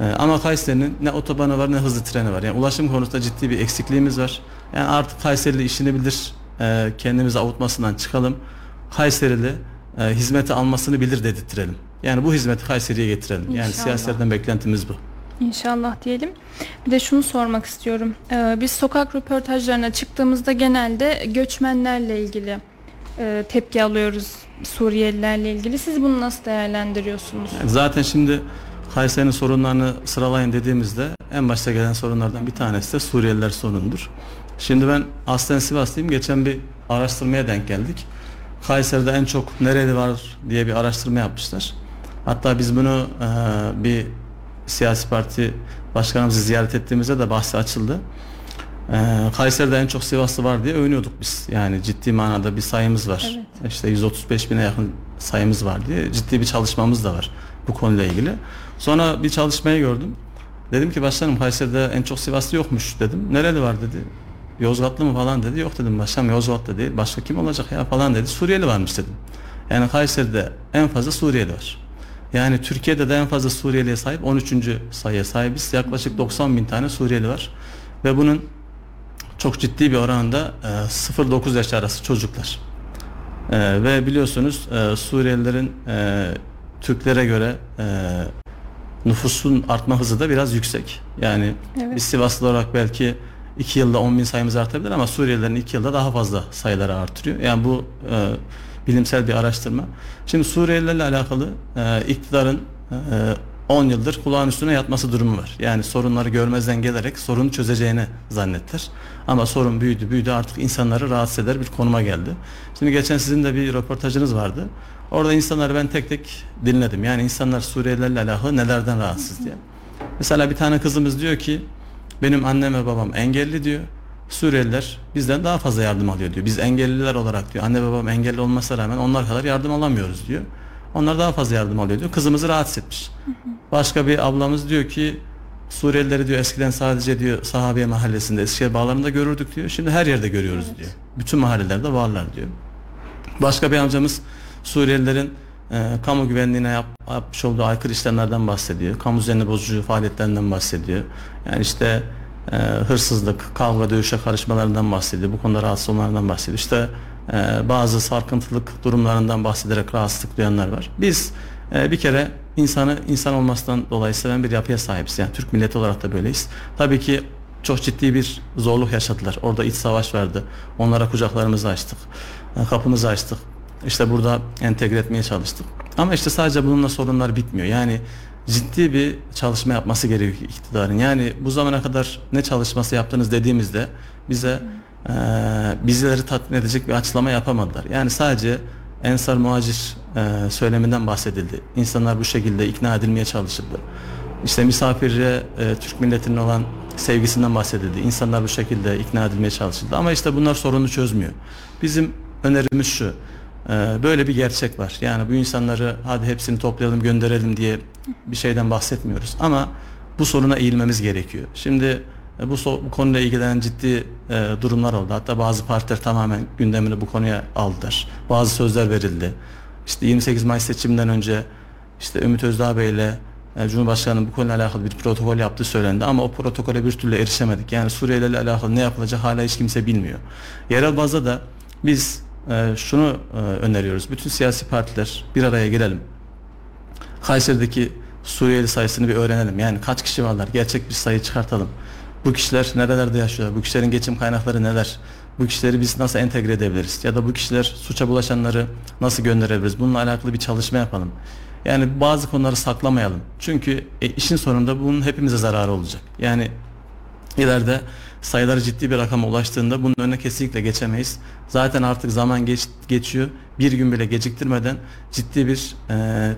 E, ama Kayseri'nin ne otobanı var ne hızlı treni var. Yani ulaşım konusunda ciddi bir eksikliğimiz var. Yani artık Kayserili işini bilir. E, kendimizi avutmasından çıkalım. Kayserili e, hizmeti almasını bilir dedirttirelim. Yani bu hizmeti Kayseri'ye getirelim. Yani İnşallah. siyasetlerden beklentimiz bu. İnşallah diyelim. Bir de şunu sormak istiyorum. Ee, biz sokak röportajlarına çıktığımızda genelde göçmenlerle ilgili e, tepki alıyoruz. Suriyelilerle ilgili. Siz bunu nasıl değerlendiriyorsunuz? Zaten şimdi Kayseri'nin sorunlarını sıralayın dediğimizde en başta gelen sorunlardan bir tanesi de Suriyeliler sorunudur. Şimdi ben aslen Sivaslıyım. Geçen bir araştırmaya denk geldik. Kayseri'de en çok nereli var diye bir araştırma yapmışlar. Hatta biz bunu e, bir siyasi parti başkanımızı ziyaret ettiğimizde de bahsi açıldı. E, Kayseri'de en çok Sivaslı var diye övünüyorduk biz. Yani ciddi manada bir sayımız var. Evet. İşte 135 bine yakın sayımız var diye ciddi bir çalışmamız da var bu konuyla ilgili. Sonra bir çalışmayı gördüm. Dedim ki başkanım Kayseri'de en çok Sivaslı yokmuş dedim. Nereli var dedi. Yozgatlı mı falan dedi. Yok dedim başkanım Yozgatlı değil. Başka kim olacak ya falan dedi. Suriyeli varmış dedim. Yani Kayseri'de en fazla Suriyeli var. Yani Türkiye'de de en fazla Suriyeliye sahip 13. sayıya sahibiz. Yaklaşık 90 bin tane Suriyeli var. Ve bunun çok ciddi bir oranında e, 0-9 yaş arası çocuklar. E, ve biliyorsunuz e, Suriyelilerin e, Türklere göre e, nüfusun artma hızı da biraz yüksek. Yani Evet. biz Sivaslı olarak belki 2 yılda 10 bin sayımız artabilir ama Suriyelilerin 2 yılda daha fazla sayıları artırıyor. Yani bu e, bilimsel bir araştırma. Şimdi Suriyelilerle alakalı e, iktidarın e, 10 yıldır kulağın üstüne yatması durumu var. Yani sorunları görmezden gelerek sorunu çözeceğini zannettiler. Ama sorun büyüdü büyüdü artık insanları rahatsız eder bir konuma geldi. Şimdi geçen sizin de bir röportajınız vardı. Orada insanları ben tek tek dinledim. Yani insanlar Suriyelilerle alakalı nelerden rahatsız diye. Mesela bir tane kızımız diyor ki benim annem ve babam engelli diyor. Suriyeliler bizden daha fazla yardım alıyor diyor. Biz engelliler olarak diyor. Anne babam engelli olmasına rağmen onlar kadar yardım alamıyoruz diyor. Onlar daha fazla yardım alıyor diyor. Kızımızı rahatsız etmiş. Başka bir ablamız diyor ki Suriyelileri diyor eskiden sadece diyor Sahabiye mahallesinde Eskişehir bağlarında görürdük diyor. Şimdi her yerde görüyoruz diyor. Bütün mahallelerde varlar diyor. Başka bir amcamız Suriyelilerin e, kamu güvenliğine yap, yapmış olduğu aykırı işlemlerden bahsediyor. Kamu düzenini bozucu faaliyetlerinden bahsediyor. Yani işte e, hırsızlık, kavga, dövüşe karışmalarından bahsediyor. Bu konuda rahatsız olanlardan bahsediyor. İşte e, bazı sarkıntılık durumlarından bahsederek rahatsızlık duyanlar var. Biz e, bir kere insanı insan olmasından dolayı seven bir yapıya sahibiz. Yani Türk milleti olarak da böyleyiz. Tabii ki çok ciddi bir zorluk yaşadılar. Orada iç savaş vardı. Onlara kucaklarımızı açtık. e, Kapımızı açtık. İşte burada entegre etmeye çalıştık. Ama işte sadece bununla sorunlar bitmiyor. Yani ciddi bir çalışma yapması gerekiyor iktidarın. Yani bu zamana kadar ne çalışması yaptınız dediğimizde bize e, bizleri tatmin edecek bir açıklama yapamadılar. Yani sadece Ensar Muhacir e, söyleminden bahsedildi. İnsanlar bu şekilde ikna edilmeye çalışıldı. İşte misafirce e, Türk milletinin olan sevgisinden bahsedildi. İnsanlar bu şekilde ikna edilmeye çalışıldı. Ama işte bunlar sorunu çözmüyor. Bizim önerimiz şu. e, böyle bir gerçek var. Yani bu insanları hadi hepsini toplayalım gönderelim diye bir şeyden bahsetmiyoruz. Ama bu soruna eğilmemiz gerekiyor. Şimdi bu, so- bu konuyla ilgilenen ciddi e, durumlar oldu. Hatta bazı partiler tamamen gündemini bu konuya aldılar. Bazı sözler verildi. İşte 28 Mayıs seçiminden önce işte Ümit Özdağ Bey ile e, Cumhurbaşkanı'nın bu konuyla alakalı bir protokol yaptığı söylendi ama o protokole bir türlü erişemedik. Yani Suriyelilerle alakalı ne yapılacak hala hiç kimse bilmiyor. Yerel bazda da biz e, şunu e, öneriyoruz. Bütün siyasi partiler bir araya gelelim. Kayseri'deki Suriyeli sayısını bir öğrenelim. Yani kaç kişi varlar? Gerçek bir sayı çıkartalım. Bu kişiler nerelerde yaşıyorlar? Bu kişilerin geçim kaynakları neler? Bu kişileri biz nasıl entegre edebiliriz? Ya da bu kişiler suça bulaşanları nasıl gönderebiliriz? Bununla alakalı bir çalışma yapalım. Yani bazı konuları saklamayalım. Çünkü e, işin sonunda bunun hepimize zararı olacak. Yani ileride sayıları ciddi bir rakama ulaştığında bunun önüne kesinlikle geçemeyiz. Zaten artık zaman geç, geçiyor. Bir gün bile geciktirmeden ciddi bir e,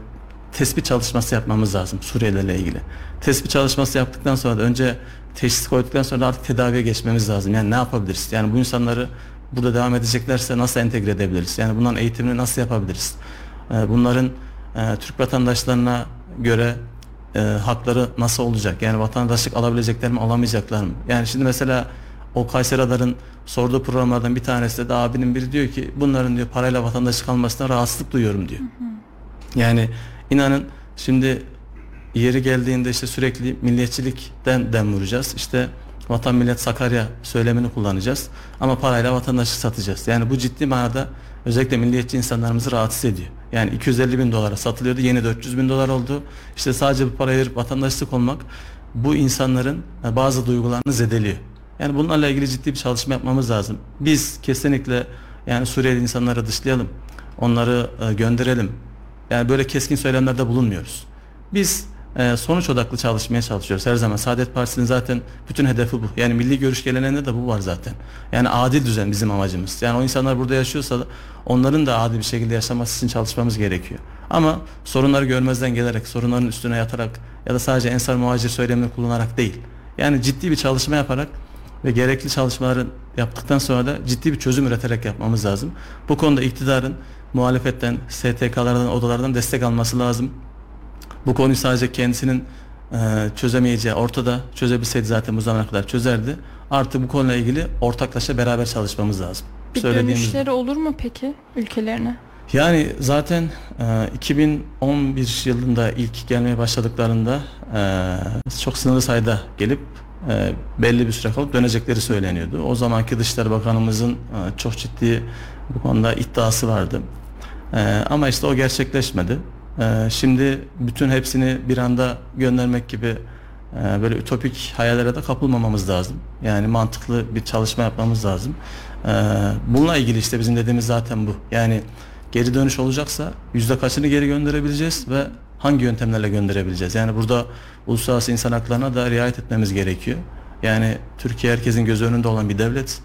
tespit çalışması yapmamız lazım Suriyelilerle ilgili. Tespit çalışması yaptıktan sonra da önce teşhis koyduktan sonra artık tedaviye geçmemiz lazım. Yani ne yapabiliriz? Yani bu insanları burada devam edeceklerse nasıl entegre edebiliriz? Yani bunların eğitimini nasıl yapabiliriz? E, bunların e, Türk vatandaşlarına göre e, hakları nasıl olacak? Yani vatandaşlık alabilecekler mi, alamayacaklar mı? Yani şimdi mesela o Kayseri Radar'ın sorduğu programlardan bir tanesi de abinin biri diyor ki bunların diyor parayla vatandaşlık almasına rahatsızlık duyuyorum diyor. Yani inanın şimdi yeri geldiğinde işte sürekli milliyetçilikten dem vuracağız. İşte vatan millet Sakarya söylemini kullanacağız. Ama parayla vatandaşlık satacağız. Yani bu ciddi manada özellikle milliyetçi insanlarımızı rahatsız ediyor. Yani 250 bin dolara satılıyordu. Yeni 400 bin dolar oldu. İşte sadece bu parayı verip vatandaşlık olmak bu insanların e, bazı duygularını zedeliyor. Yani bunlarla ilgili ciddi bir çalışma yapmamız lazım. Biz kesinlikle yani Suriyeli insanları dışlayalım. Onları e, gönderelim. Yani böyle keskin söylemlerde bulunmuyoruz. Biz e, sonuç odaklı çalışmaya çalışıyoruz her zaman. Saadet Partisi'nin zaten bütün hedefi bu. Yani milli görüş geleneğinde de bu var zaten. Yani adil düzen bizim amacımız. Yani o insanlar burada yaşıyorsa da onların da adil bir şekilde yaşaması için çalışmamız gerekiyor. Ama sorunları görmezden gelerek, sorunların üstüne yatarak ya da sadece ensar muhacir söylemini kullanarak değil. Yani ciddi bir çalışma yaparak ve gerekli çalışmaları yaptıktan sonra da ciddi bir çözüm üreterek yapmamız lazım. Bu konuda iktidarın muhalefetten, STK'lardan, odalardan destek alması lazım. Bu konuyu sadece kendisinin e, çözemeyeceği ortada çözebilseydi zaten bu zamana kadar çözerdi. Artık bu konuyla ilgili ortaklaşa beraber çalışmamız lazım. Bir dönüşleri olur mu peki ülkelerine? Yani zaten e, 2011 yılında ilk gelmeye başladıklarında e, çok sınırlı sayıda gelip e, belli bir süre kalıp dönecekleri söyleniyordu. O zamanki Dışişleri Bakanımızın e, çok ciddi bu konuda iddiası vardı. E, ama işte o gerçekleşmedi. E, şimdi bütün hepsini bir anda göndermek gibi e, böyle ütopik hayallere de kapılmamamız lazım. Yani mantıklı bir çalışma yapmamız lazım. E, bununla ilgili işte bizim dediğimiz zaten bu. Yani geri dönüş olacaksa yüzde kaçını geri gönderebileceğiz ve hangi yöntemlerle gönderebileceğiz? Yani burada uluslararası insan haklarına da riayet etmemiz gerekiyor. Yani Türkiye herkesin göz önünde olan bir devlet.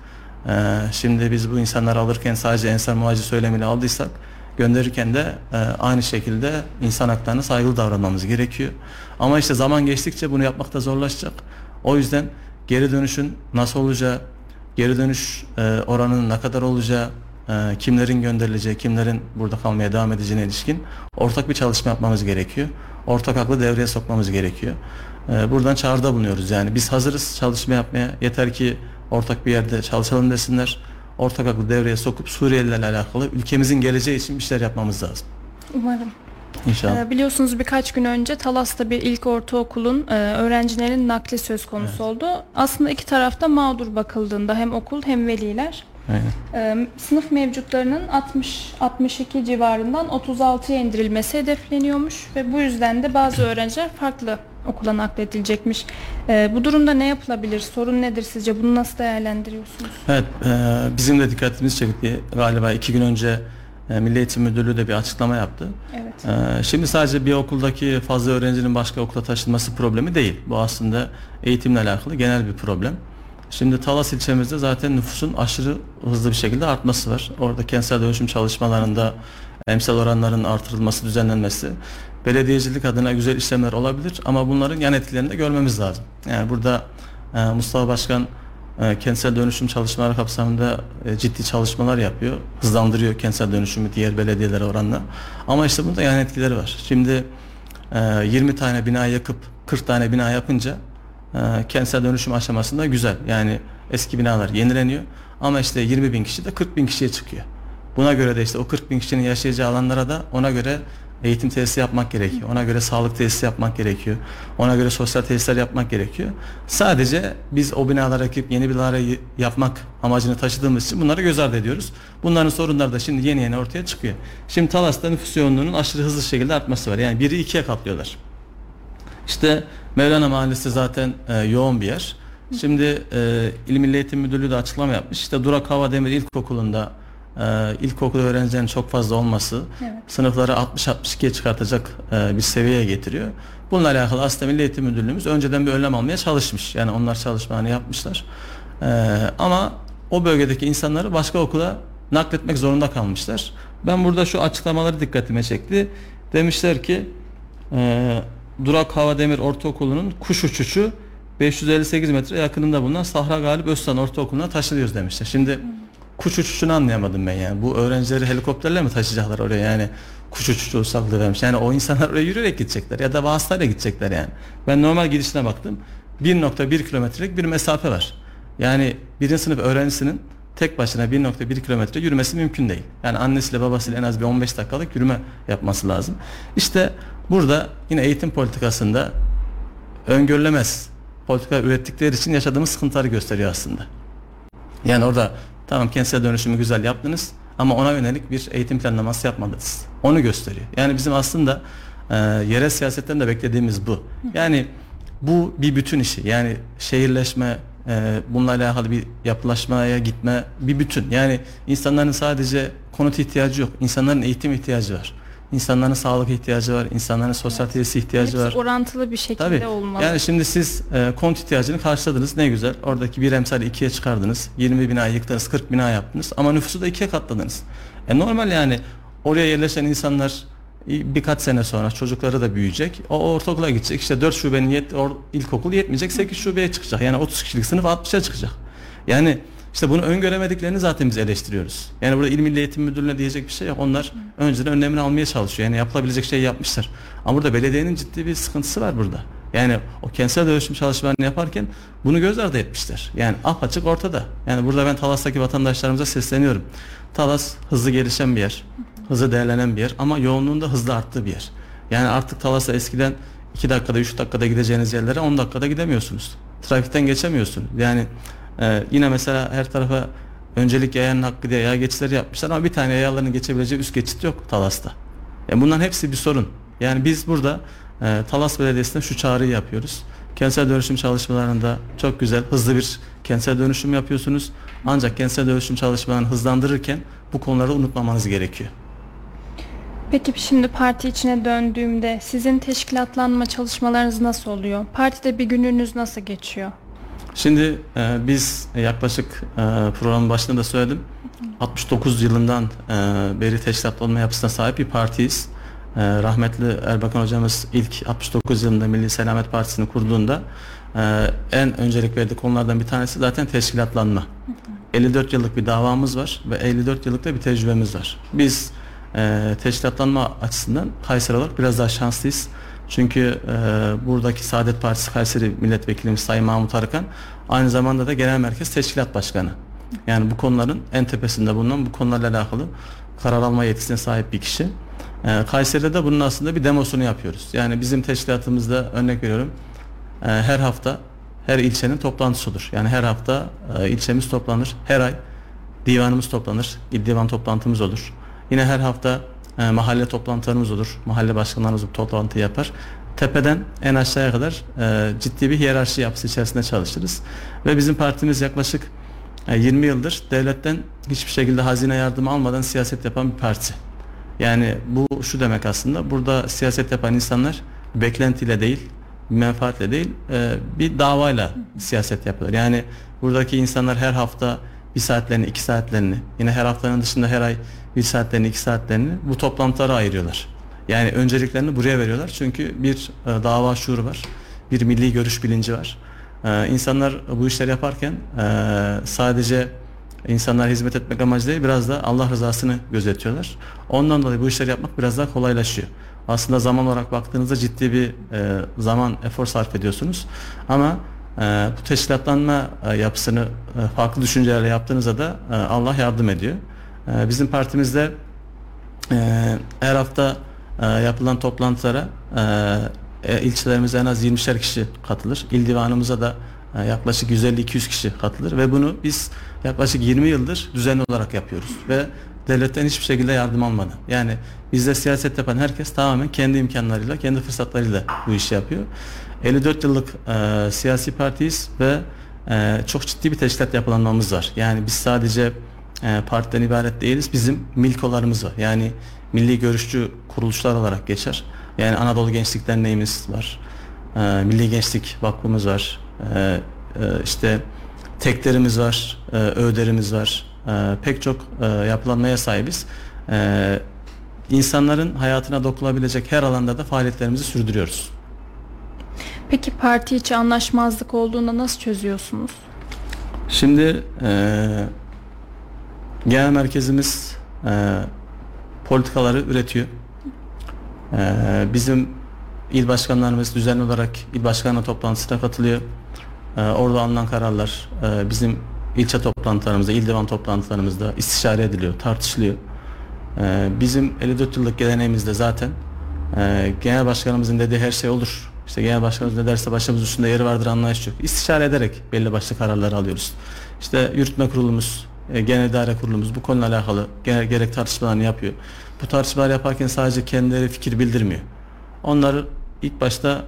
Ee, şimdi biz bu insanları alırken sadece ensar muhacir söylemiyle aldıysak gönderirken de e, aynı şekilde insan haklarına saygılı davranmamız gerekiyor. Ama işte zaman geçtikçe bunu yapmakta zorlaşacak. O yüzden geri dönüşün nasıl olacağı, geri dönüş e, oranının ne kadar olacağı, e, kimlerin gönderileceği, kimlerin burada kalmaya devam edeceğine ilişkin ortak bir çalışma yapmamız gerekiyor. Ortak aklı devreye sokmamız gerekiyor. E, buradan çağrıda bulunuyoruz yani biz hazırız çalışma yapmaya. Yeter ki ortak bir yerde çalışalım desinler. Ortak aklı devreye sokup Suriyelilerle alakalı ülkemizin geleceği için bir şeyler yapmamız lazım. Umarım. İnşallah. Ee, biliyorsunuz birkaç gün önce Talas'ta bir ilk ortaokulun e, öğrencilerin nakli söz konusu oldu. Aslında iki tarafta mağdur bakıldığında hem okul hem veliler. Aynen. Sınıf mevcutlarının 60 62 civarından 36'ya indirilmesi hedefleniyormuş ve bu yüzden de bazı öğrenciler farklı okula nakledilecekmiş. Bu durumda ne yapılabilir? Sorun nedir sizce? Bunu nasıl değerlendiriyorsunuz? Evet, e, bizim de dikkatimiz çekti. Galiba iki gün önce e, Milli Eğitim Müdürlüğü de bir açıklama yaptı. Evet. E, şimdi sadece bir okuldaki fazla öğrencinin başka okula taşınması problemi değil. Bu aslında eğitimle alakalı genel bir problem. Şimdi Talas ilçemizde zaten nüfusun aşırı hızlı bir şekilde artması var. Orada kentsel dönüşüm çalışmalarında emsal oranların artırılması, düzenlenmesi belediyecilik adına güzel işlemler olabilir ama bunların yan etkilerini de görmemiz lazım. Yani burada e, Mustafa Başkan e, kentsel dönüşüm çalışmaları kapsamında e, ciddi çalışmalar yapıyor. Hızlandırıyor kentsel dönüşümü diğer belediyelere oranla. Ama işte bunda yan etkileri var. Şimdi e, 20 tane bina yakıp 40 tane bina yapınca e, kentsel dönüşüm aşamasında güzel. Yani eski binalar yenileniyor. Ama işte 20 bin kişi de 40 bin kişiye çıkıyor. Buna göre de işte o 40 bin kişinin yaşayacağı alanlara da ona göre eğitim tesisi yapmak gerekiyor. Ona göre sağlık tesisi yapmak gerekiyor. Ona göre sosyal tesisler yapmak gerekiyor. Sadece biz o binalara ekip yeni binalara yapmak amacını taşıdığımız için bunları göz ardı ediyoruz. Bunların sorunları da şimdi yeni yeni ortaya çıkıyor. Şimdi Talas'ta nüfus yoğunluğunun aşırı hızlı şekilde artması var. Yani biri ikiye katlıyorlar. İşte Mevlana Mahallesi zaten e, yoğun bir yer. Şimdi e, İl Milli Eğitim Müdürlüğü de açıklama yapmış. İşte Durak Hava Demir İlkokulu'nda e, ilkokul öğrencilerin çok fazla olması Evet. sınıfları 60-62'ye çıkartacak e, bir seviyeye getiriyor. Bununla alakalı aslında Milli Eğitim Müdürlüğümüz önceden bir önlem almaya çalışmış. Yani onlar çalışmalarını yapmışlar. E, ama o bölgedeki insanları başka okula nakletmek zorunda kalmışlar. Ben burada şu açıklamaları dikkatime çekti. Demişler ki e, Durak Hava Demir Ortaokulu'nun kuş uçuşu 558 metre yakınında bulunan Sahra Galip Özsan Ortaokulu'na taşınıyoruz demişler. Şimdi kuş uçuşunu anlayamadım ben yani. Bu öğrencileri helikopterle mi taşıyacaklar oraya yani kuş uçuşu uzaklığı vermiş. Yani o insanlar oraya yürüyerek gidecekler ya da vasıtayla gidecekler yani. Ben normal gidişine baktım. 1.1 kilometrelik bir mesafe var. Yani birinci sınıf öğrencisinin tek başına 1.1 kilometre yürümesi mümkün değil. Yani annesiyle babasıyla en az bir 15 dakikalık yürüme yapması lazım. İşte burada yine eğitim politikasında öngörülemez politika ürettikleri için yaşadığımız sıkıntıları gösteriyor aslında. Yani orada tamam kentsel dönüşümü güzel yaptınız ama ona yönelik bir eğitim planlaması yapmadınız. Onu gösteriyor. Yani bizim aslında e, yerel siyasetten de beklediğimiz bu. Yani bu bir bütün işi. Yani şehirleşme, e, bununla alakalı bir yapılaşmaya gitme bir bütün. Yani insanların sadece konut ihtiyacı yok. İnsanların eğitim ihtiyacı var. İnsanların sağlık ihtiyacı var, insanların sosyal tesis ihtiyacı Hepsi var. orantılı bir şekilde Tabii. olmalı. Yani şimdi siz e, konut ihtiyacını karşıladınız ne güzel. Oradaki bir emsali ikiye çıkardınız. 20 bina yıktınız, 40 bina yaptınız. Ama nüfusu da ikiye katladınız. E normal yani oraya yerleşen insanlar birkaç sene sonra çocukları da büyüyecek. O ortaokula gidecek. İşte 4 şubenin yet, or, ilkokul yetmeyecek. 8 şubeye çıkacak. Yani 30 kişilik sınıf 60'a çıkacak. Yani işte bunu öngöremediklerini zaten biz eleştiriyoruz. Yani burada İl Milli Eğitim Müdürlüğü'ne diyecek bir şey yok. Onlar önceden önlemini almaya çalışıyor. Yani yapılabilecek şey yapmışlar. Ama burada belediyenin ciddi bir sıkıntısı var burada. Yani o kentsel dönüşüm çalışmalarını yaparken bunu göz ardı etmişler. Yani apaçık ortada. Yani burada ben Talas'taki vatandaşlarımıza sesleniyorum. Talas hızlı gelişen bir yer. Hızlı değerlenen bir yer ama yoğunluğunda hızlı arttığı bir yer. Yani artık Talas'a eskiden 2 dakikada 3 dakikada gideceğiniz yerlere 10 dakikada gidemiyorsunuz. Trafikten geçemiyorsunuz. Yani ee, yine mesela her tarafa öncelik yayanın hakkı diye yaya geçitleri yapmışlar ama bir tane yayaların geçebileceği üst geçit yok Talas'ta. Yani bunların hepsi bir sorun. Yani biz burada e, Talas Belediyesi'ne şu çağrıyı yapıyoruz. Kentsel dönüşüm çalışmalarında çok güzel, hızlı bir kentsel dönüşüm yapıyorsunuz. Ancak kentsel dönüşüm çalışmalarını hızlandırırken bu konuları unutmamanız gerekiyor. Peki şimdi parti içine döndüğümde sizin teşkilatlanma çalışmalarınız nasıl oluyor? Partide bir gününüz nasıl geçiyor? Şimdi e, biz yaklaşık e, programın başında da söyledim. 69 yılından e, beri teşkilatlanma yapısına sahip bir partiyiz. E, rahmetli Erbakan hocamız ilk 69 yılında Milli Selamet Partisi'ni kurduğunda e, en öncelik verdiği konulardan bir tanesi zaten teşkilatlanma. 54 yıllık bir davamız var ve 54 yıllık da bir tecrübemiz var. Biz e, teşkilatlanma açısından Kayseri olarak biraz daha şanslıyız. Çünkü e, buradaki Saadet Partisi Kayseri Milletvekilimiz Sayın Mahmut Arıkan aynı zamanda da Genel Merkez Teşkilat Başkanı. Yani bu konuların en tepesinde bulunan bu konularla alakalı karar alma yetisine sahip bir kişi. E, Kayseri'de de bunun aslında bir demosunu yapıyoruz. Yani bizim teşkilatımızda örnek veriyorum e, her hafta her ilçenin toplantısı olur. Yani her hafta e, ilçemiz toplanır. Her ay divanımız toplanır. İl divan toplantımız olur. Yine her hafta e, mahalle toplantılarımız olur. Mahalle başkanlarımız bu toplantı yapar. Tepeden en aşağıya kadar e, ciddi bir hiyerarşi yapısı içerisinde çalışırız. Ve bizim partimiz yaklaşık e, 20 yıldır devletten hiçbir şekilde hazine yardımı almadan siyaset yapan bir parti. Yani bu şu demek aslında burada siyaset yapan insanlar beklentiyle değil, menfaatle değil e, bir davayla siyaset yapıyorlar. Yani buradaki insanlar her hafta bir saatlerini, iki saatlerini, yine her haftanın dışında her ay bir saatlerini, iki saatlerini bu toplantılara ayırıyorlar. Yani önceliklerini buraya veriyorlar çünkü bir e, dava şuuru var, bir milli görüş bilinci var. E, insanlar bu işleri yaparken e, sadece insanlara hizmet etmek amacı değil biraz da Allah rızasını gözetiyorlar. Ondan dolayı bu işleri yapmak biraz daha kolaylaşıyor. Aslında zaman olarak baktığınızda ciddi bir e, zaman, efor sarf ediyorsunuz. Ama e, bu teşkilatlanma e, yapısını e, farklı düşüncelerle yaptığınızda da e, Allah yardım ediyor. E, bizim partimizde e, her hafta e, yapılan toplantılara e, e, ilçelerimize en az 20'şer kişi katılır. İl divanımıza da yaklaşık 150-200 kişi katılır ve bunu biz yaklaşık 20 yıldır düzenli olarak yapıyoruz ve devletten hiçbir şekilde yardım almadan. Yani bizde siyaset yapan herkes tamamen kendi imkanlarıyla, kendi fırsatlarıyla bu işi yapıyor. 54 yıllık e, siyasi partiyiz ve e, çok ciddi bir teşkilat yapılanmamız var. Yani biz sadece e, partiden ibaret değiliz. Bizim milkolarımız var. Yani milli görüşçü kuruluşlar olarak geçer. Yani Anadolu Gençlik Derneğimiz var. E, Milli Gençlik Vakfımız var. E, e, işte teklerimiz var, e, öderimiz var. E, pek çok e, yapılanmaya sahibiz. E, insanların hayatına dokunabilecek her alanda da faaliyetlerimizi sürdürüyoruz. Peki parti içi anlaşmazlık olduğunda nasıl çözüyorsunuz? Şimdi e, Genel merkezimiz e, politikaları üretiyor. E, bizim il başkanlarımız düzenli olarak il başkanı toplantısına katılıyor. E, orada alınan kararlar e, bizim ilçe toplantılarımızda, il divan toplantılarımızda istişare ediliyor, tartışılıyor. E, bizim 54 yıllık geleneğimizde zaten e, genel başkanımızın dediği her şey olur. İşte genel başkanımız ne derse başımız üstünde yeri vardır anlayış yok. İstişare ederek belli başlı kararlar alıyoruz. İşte yürütme kurulumuz, e, genel idare kurulumuz bu konuyla alakalı gere- gerek tartışmalarını yapıyor. Bu tartışmalar yaparken sadece kendileri fikir bildirmiyor. Onları ilk başta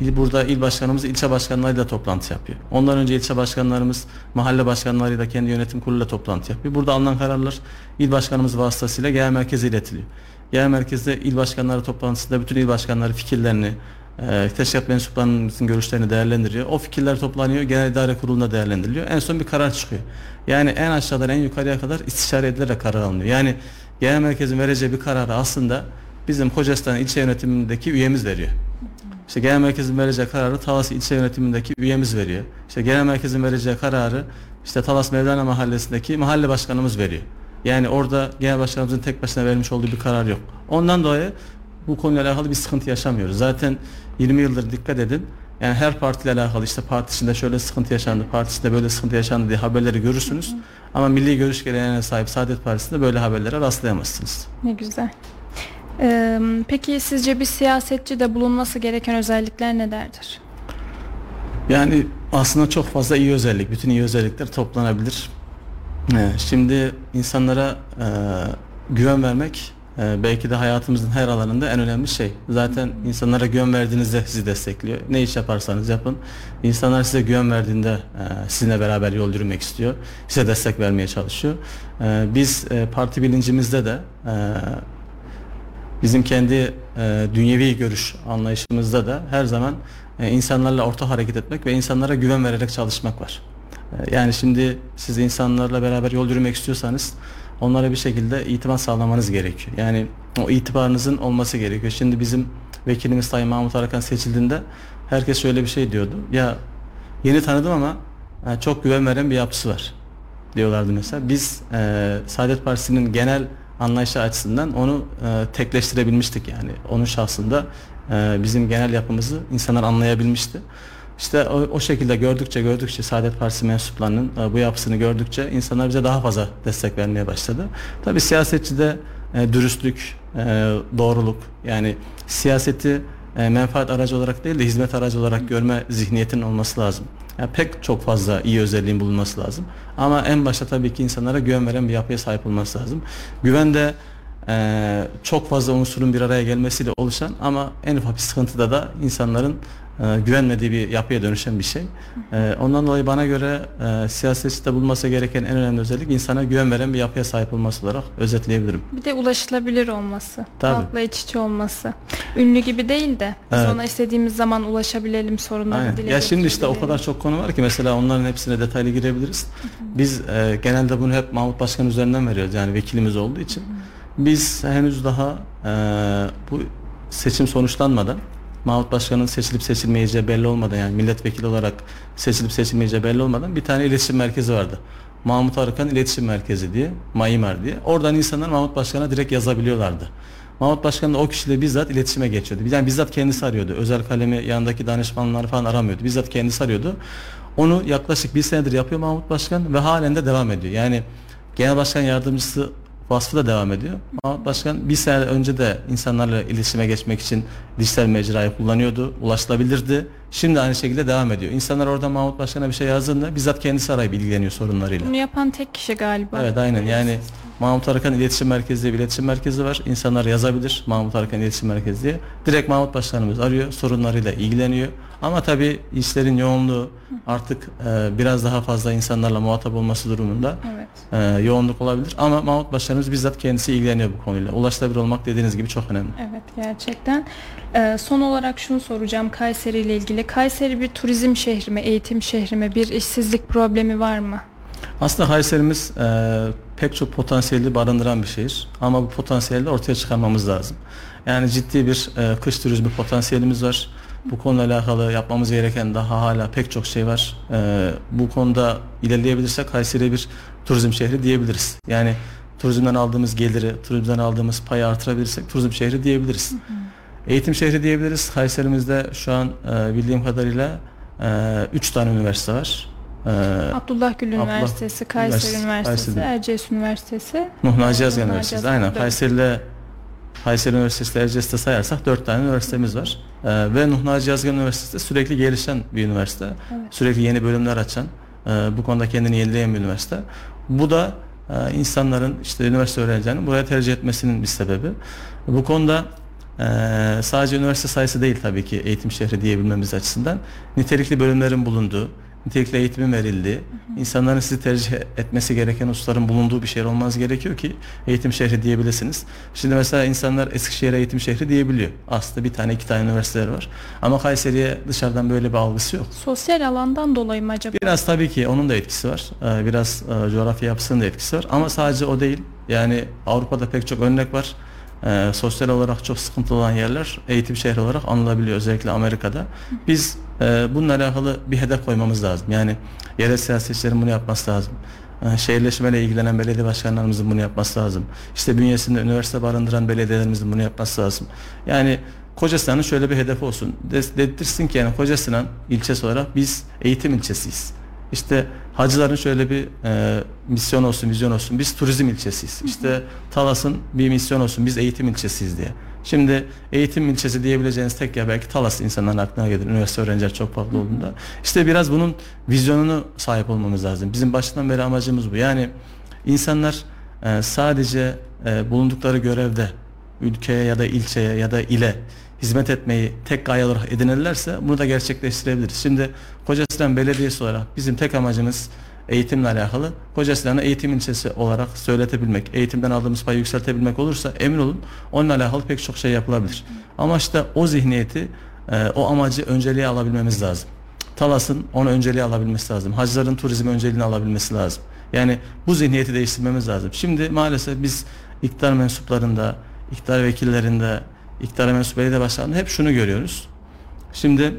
burada il başkanımız ilçe başkanlarıyla toplantı yapıyor. Ondan önce ilçe başkanlarımız mahalle başkanlarıyla kendi yönetim kuruluyla toplantı yapıyor. Burada alınan kararlar il başkanımız vasıtasıyla genel merkeze iletiliyor. Genel merkezde il başkanları toplantısında bütün il başkanları fikirlerini, e, teşkilat mensuplarının görüşlerini değerlendiriyor. O fikirler toplanıyor, genel idare kurulunda değerlendiriliyor. En son bir karar çıkıyor. Yani en aşağıdan en yukarıya kadar istişare edilerek karar alınıyor. Yani genel merkezin vereceği bir kararı aslında bizim Kocasinan ilçe yönetimindeki üyemiz veriyor. İşte genel merkezin vereceği kararı Talas ilçe yönetimindeki üyemiz veriyor. İşte genel merkezin vereceği kararı işte Talas Mevlana mahallesindeki mahalle başkanımız veriyor. Yani orada genel başkanımızın tek başına vermiş olduğu bir karar yok. Ondan dolayı bu konuyla alakalı bir sıkıntı yaşamıyoruz. Zaten 20 yıldır dikkat edin. Yani her partiyle alakalı işte partisinde şöyle sıkıntı yaşandı, partisinde böyle sıkıntı yaşandı diye haberleri görürsünüz. Ama milli görüş geleneğine sahip Saadet Partisi'nde böyle haberlere rastlayamazsınız. Ne güzel. Ee, peki sizce bir siyasetçide bulunması gereken özellikler nelerdir? Yani aslında çok fazla iyi özellik, bütün iyi özellikler toplanabilir. Şimdi insanlara e, güven vermek e, belki de hayatımızın her alanında en önemli şey. Zaten insanlara güven verdiğinizde sizi destekliyor. Ne iş yaparsanız yapın. İnsanlar size güven verdiğinde e, sizinle beraber yol yürümek istiyor. Size destek vermeye çalışıyor. E, Biz e, parti bilincimizde de e, bizim kendi e, dünyevi görüş anlayışımızda da her zaman e, insanlarla ortak hareket etmek ve insanlara güven vererek çalışmak var. E, yani şimdi siz insanlarla beraber yol yürümek istiyorsanız onlara bir şekilde itimat sağlamanız gerekiyor. Yani o itibarınızın olması gerekiyor. Şimdi bizim vekilimiz Sayın Mahmut Arakan seçildiğinde herkes şöyle bir şey diyordu. Ya yeni tanıdım ama e, çok güven veren bir yapısı var diyorlardı mesela. Biz e, Saadet Partisi'nin genel anlayışı açısından onu e, tekleştirebilmiştik yani. Onun şahsında e, bizim genel yapımızı insanlar anlayabilmişti. İşte o, o şekilde gördükçe gördükçe Saadet Partisi mensuplarının e, bu yapısını gördükçe insanlar bize daha fazla destek vermeye başladı. Tabi siyasetçide e, dürüstlük, e, doğruluk yani siyaseti e, menfaat aracı olarak değil de hizmet aracı olarak görme zihniyetinin olması lazım. Yani pek çok fazla iyi özelliğin bulunması lazım. Ama en başta tabii ki insanlara güven veren bir yapıya sahip olması lazım. Güven de e, çok fazla unsurun bir araya gelmesiyle oluşan ama en ufak bir sıkıntıda da insanların e, güvenmediği bir yapıya dönüşen bir şey. E, ondan dolayı bana göre e, siyasetçide bulunması gereken en önemli özellik insana güven veren bir yapıya sahip olması olarak özetleyebilirim. Bir de ulaşılabilir olması, Tabii. halkla iç içe olması. Ünlü gibi değil de biz Evet. ona istediğimiz zaman ulaşabilelim, sorunları Aynen. dile Ya şimdi işte o kadar çok konu var ki mesela onların hepsine detaylı girebiliriz. Biz e, genelde bunu hep Mahmut Başkan üzerinden veriyoruz yani vekilimiz olduğu için. Biz henüz daha e, bu seçim sonuçlanmadan Mahmut Başkan'ın seçilip seçilmeyeceği belli olmadan yani milletvekili olarak seçilip seçilmeyeceği belli olmadan bir tane iletişim merkezi vardı. Mahmut Arıkan İletişim Merkezi diye, Maimar diye. Oradan insanlar Mahmut Başkan'a direkt yazabiliyorlardı. Mahmut Başkan da o kişiyle bizzat iletişime geçiyordu. Yani bizzat kendisi arıyordu. Özel kalemi yanındaki danışmanları falan aramıyordu. Bizzat kendisi arıyordu. Onu yaklaşık bir senedir yapıyor Mahmut Başkan ve halen de devam ediyor. Yani Genel Başkan Yardımcısı vasfı da devam ediyor. Mahmut Başkan bir sene önce de insanlarla iletişime geçmek için dijital mecrayı kullanıyordu. Ulaşılabilirdi. Şimdi aynı şekilde devam ediyor. İnsanlar orada Mahmut Başkan'a bir şey yazdığında bizzat kendisi arayıp ilgileniyor sorunlarıyla. Bunu yapan tek kişi galiba. Evet aynen yani Mahmut Arıkan İletişim Merkezi diye bir iletişim merkezi var. İnsanlar yazabilir Mahmut Arıkan İletişim Merkezi diye. Direkt Mahmut Başkanımız arıyor, sorunlarıyla ilgileniyor. Ama tabii işlerin yoğunluğu artık e, biraz daha fazla insanlarla muhatap olması durumunda Evet. e, yoğunluk olabilir. Ama Mahmut Başkanımız bizzat kendisi ilgileniyor bu konuyla. Ulaşılabilir olmak dediğiniz gibi çok önemli. Evet gerçekten. Ee, son olarak şunu soracağım Kayseri ile ilgili. Kayseri bir turizm şehri mi, eğitim şehri mi? Bir işsizlik problemi var mı? Aslında Kayserimiz e, pek çok potansiyeli barındıran bir şehir ama bu potansiyeli ortaya çıkarmamız lazım. Yani ciddi bir e, kış turizmi potansiyelimiz var. Bu konuyla alakalı yapmamız gereken daha hala pek çok şey var. E, bu konuda ilerleyebilirsek Kayseri'ye bir turizm şehri diyebiliriz. Yani turizmden aldığımız geliri, turizmden aldığımız payı artırabilirsek turizm şehri diyebiliriz. Eğitim şehri diyebiliriz. Kayserimizde şu an e, bildiğim kadarıyla 3 tane üniversite var. E, Abdullah Gül Abdullah Üniversitesi, Kayseri Üniversitesi, Kayseri. Erciyes Üniversitesi. Nuh Naci Üniversitesi. Aynen. evet. Kayseri'yle Kayseri Üniversitesi Erciyes'te sayarsak 4 tane üniversitemiz var. E, ve Nuh Naci Yazgan Üniversitesi sürekli gelişen bir üniversite. Evet. Sürekli yeni bölümler açan, e, bu konuda kendini yenileyen bir üniversite. Bu da e, insanların işte üniversite öğrencilerinin buraya tercih etmesinin bir sebebi. Bu konuda e, sadece üniversite sayısı değil tabii ki eğitim şehri diyebilmemiz açısından. Nitelikli bölümlerin bulunduğu, nitelikli eğitimin verildiği, insanların sizi tercih etmesi gereken hususların bulunduğu bir şehir olmanız gerekiyor ki eğitim şehri diyebilirsiniz. Şimdi mesela insanlar Eskişehir'e eğitim şehri diyebiliyor. Aslında bir tane iki tane üniversiteler var. Ama Kayseri'ye dışarıdan böyle bir algısı yok. Sosyal alandan dolayı mı acaba? Biraz tabii ki onun da etkisi var. Ee, Biraz e, coğrafya yapısının da etkisi var. Ama sadece o değil. Yani Avrupa'da pek çok örnek var. Ee, sosyal olarak çok sıkıntılı olan yerler eğitim şehri olarak anılabiliyor. Özellikle Amerika'da. Biz e, bununla alakalı bir hedef koymamız lazım. Yani yerel siyasetçilerin bunu yapması lazım. Ee, Şehirleşmeyle ilgilenen belediye başkanlarımızın bunu yapması lazım. İşte bünyesinde üniversite barındıran belediyelerimizin bunu yapması lazım. Yani Kocasinan şöyle bir hedef olsun. De- Dedirsin ki yani Kocasinan ilçesi olarak biz eğitim ilçesiyiz. İşte hacıların şöyle bir e, misyon olsun, vizyon olsun. Biz turizm ilçesiyiz. İşte Talas'ın bir misyon olsun. Biz eğitim ilçesiyiz diye. Şimdi eğitim ilçesi diyebileceğiniz tek yer belki Talas insanların aklına gelir. Üniversite öğrenciler çok fazla olduğunda. İşte biraz bunun vizyonunu sahip olmamız lazım. Bizim baştan beri amacımız bu. Yani insanlar e, sadece e, bulundukları görevde ülkeye ya da ilçeye ya da ile hizmet etmeyi tek gaye olarak edinirlerse bunu da gerçekleştirebiliriz. Şimdi Kocasinan Belediyesi olarak bizim tek amacımız eğitimle alakalı. Kocasinan'ı eğitim ilçesi olarak söyletebilmek, eğitimden aldığımız payı yükseltebilmek olursa emin olun onunla alakalı pek çok şey yapılabilir. Ama işte o zihniyeti, e, o amacı önceliğe alabilmemiz lazım. Talas'ın onu önceliğe alabilmesi lazım. Hacıların turizm önceliğini alabilmesi lazım. Yani bu zihniyeti değiştirmemiz lazım. Şimdi maalesef biz iktidar mensuplarında, iktidar vekillerinde, iktidar mensup belediye başkanlarında hep şunu görüyoruz. Şimdi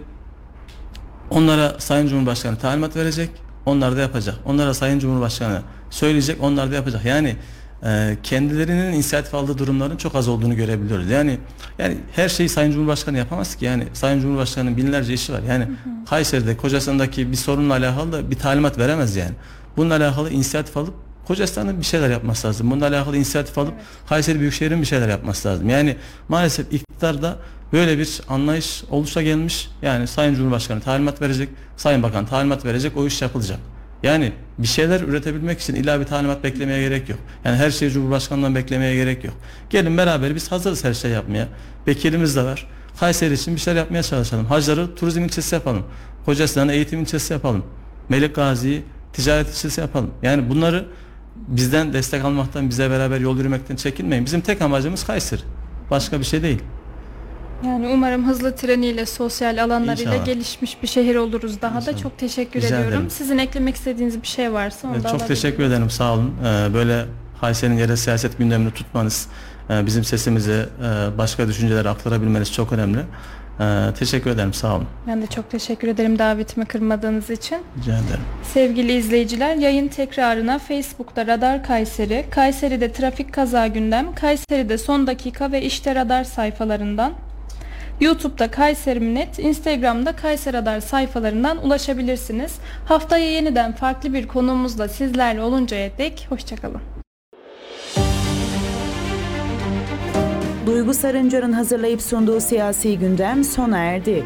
onlara Sayın Cumhurbaşkanı talimat verecek, onlar da yapacak. Onlara Sayın Cumhurbaşkanı söyleyecek, onlar da yapacak. Yani e, kendilerinin inisiyatif aldığı durumların çok az olduğunu görebiliyoruz. Yani yani her şeyi Sayın Cumhurbaşkanı yapamaz ki. Yani Sayın Cumhurbaşkanı'nın binlerce işi var. Yani Kayseri'de, Kocasistan'daki bir sorunla alakalı da bir talimat veremez yani. Bununla alakalı inisiyatif alıp Kocasistan'ın bir şeyler yapması lazım. Bununla alakalı inisiyatif alıp Kayseri Büyükşehir'in bir şeyler yapması lazım. Yani maalesef iktidarda böyle bir anlayış oluşa gelmiş. Yani Sayın Cumhurbaşkanı talimat verecek, Sayın Bakan talimat verecek, o iş yapılacak. Yani bir şeyler üretebilmek için illa bir talimat beklemeye gerek yok. Yani her şeyi Cumhurbaşkanı'ndan beklemeye gerek yok. Gelin beraber biz hazırız her şey yapmaya. Vekilimiz de var. Kayseri için bir şeyler yapmaya çalışalım. Hacları turizm ilçesi yapalım. Kocasinan'ı eğitim ilçesi yapalım. Melik Gazi'yi ticaret ilçesi yapalım. Yani bunları bizden destek almaktan, bize beraber yol yürümekten çekinmeyin. Bizim tek amacımız Kayseri. Başka bir şey değil. Yani umarım hızlı treniyle, sosyal alanlarıyla İnşallah. gelişmiş bir şehir oluruz daha da. İnşallah. Çok teşekkür Rica ediyorum. ederim. Sizin eklemek istediğiniz bir şey varsa onu Evet, da çok teşekkür ederim. Sağ olun. Ee, böyle Kayseri'nin yerel siyaset gündemini tutmanız, e, bizim sesimizi e, başka düşüncelere aktarabilmeniz çok önemli. Ee, teşekkür ederim. Sağ olun. Ben de çok teşekkür ederim davetimi kırmadığınız için. Rica ederim. Sevgili izleyiciler yayın tekrarına Facebook'ta Radar Kayseri, Kayseri'de trafik kaza gündem, Kayseri'de son dakika ve işte radar sayfalarından, YouTube'da Kayseri Net, Instagram'da Kayseri Radar sayfalarından ulaşabilirsiniz. Haftaya yeniden farklı bir konuğumuzla sizlerle oluncaya dek hoşçakalın. Duygu Sarıncar'ın hazırlayıp sunduğu siyasi gündem sona erdi.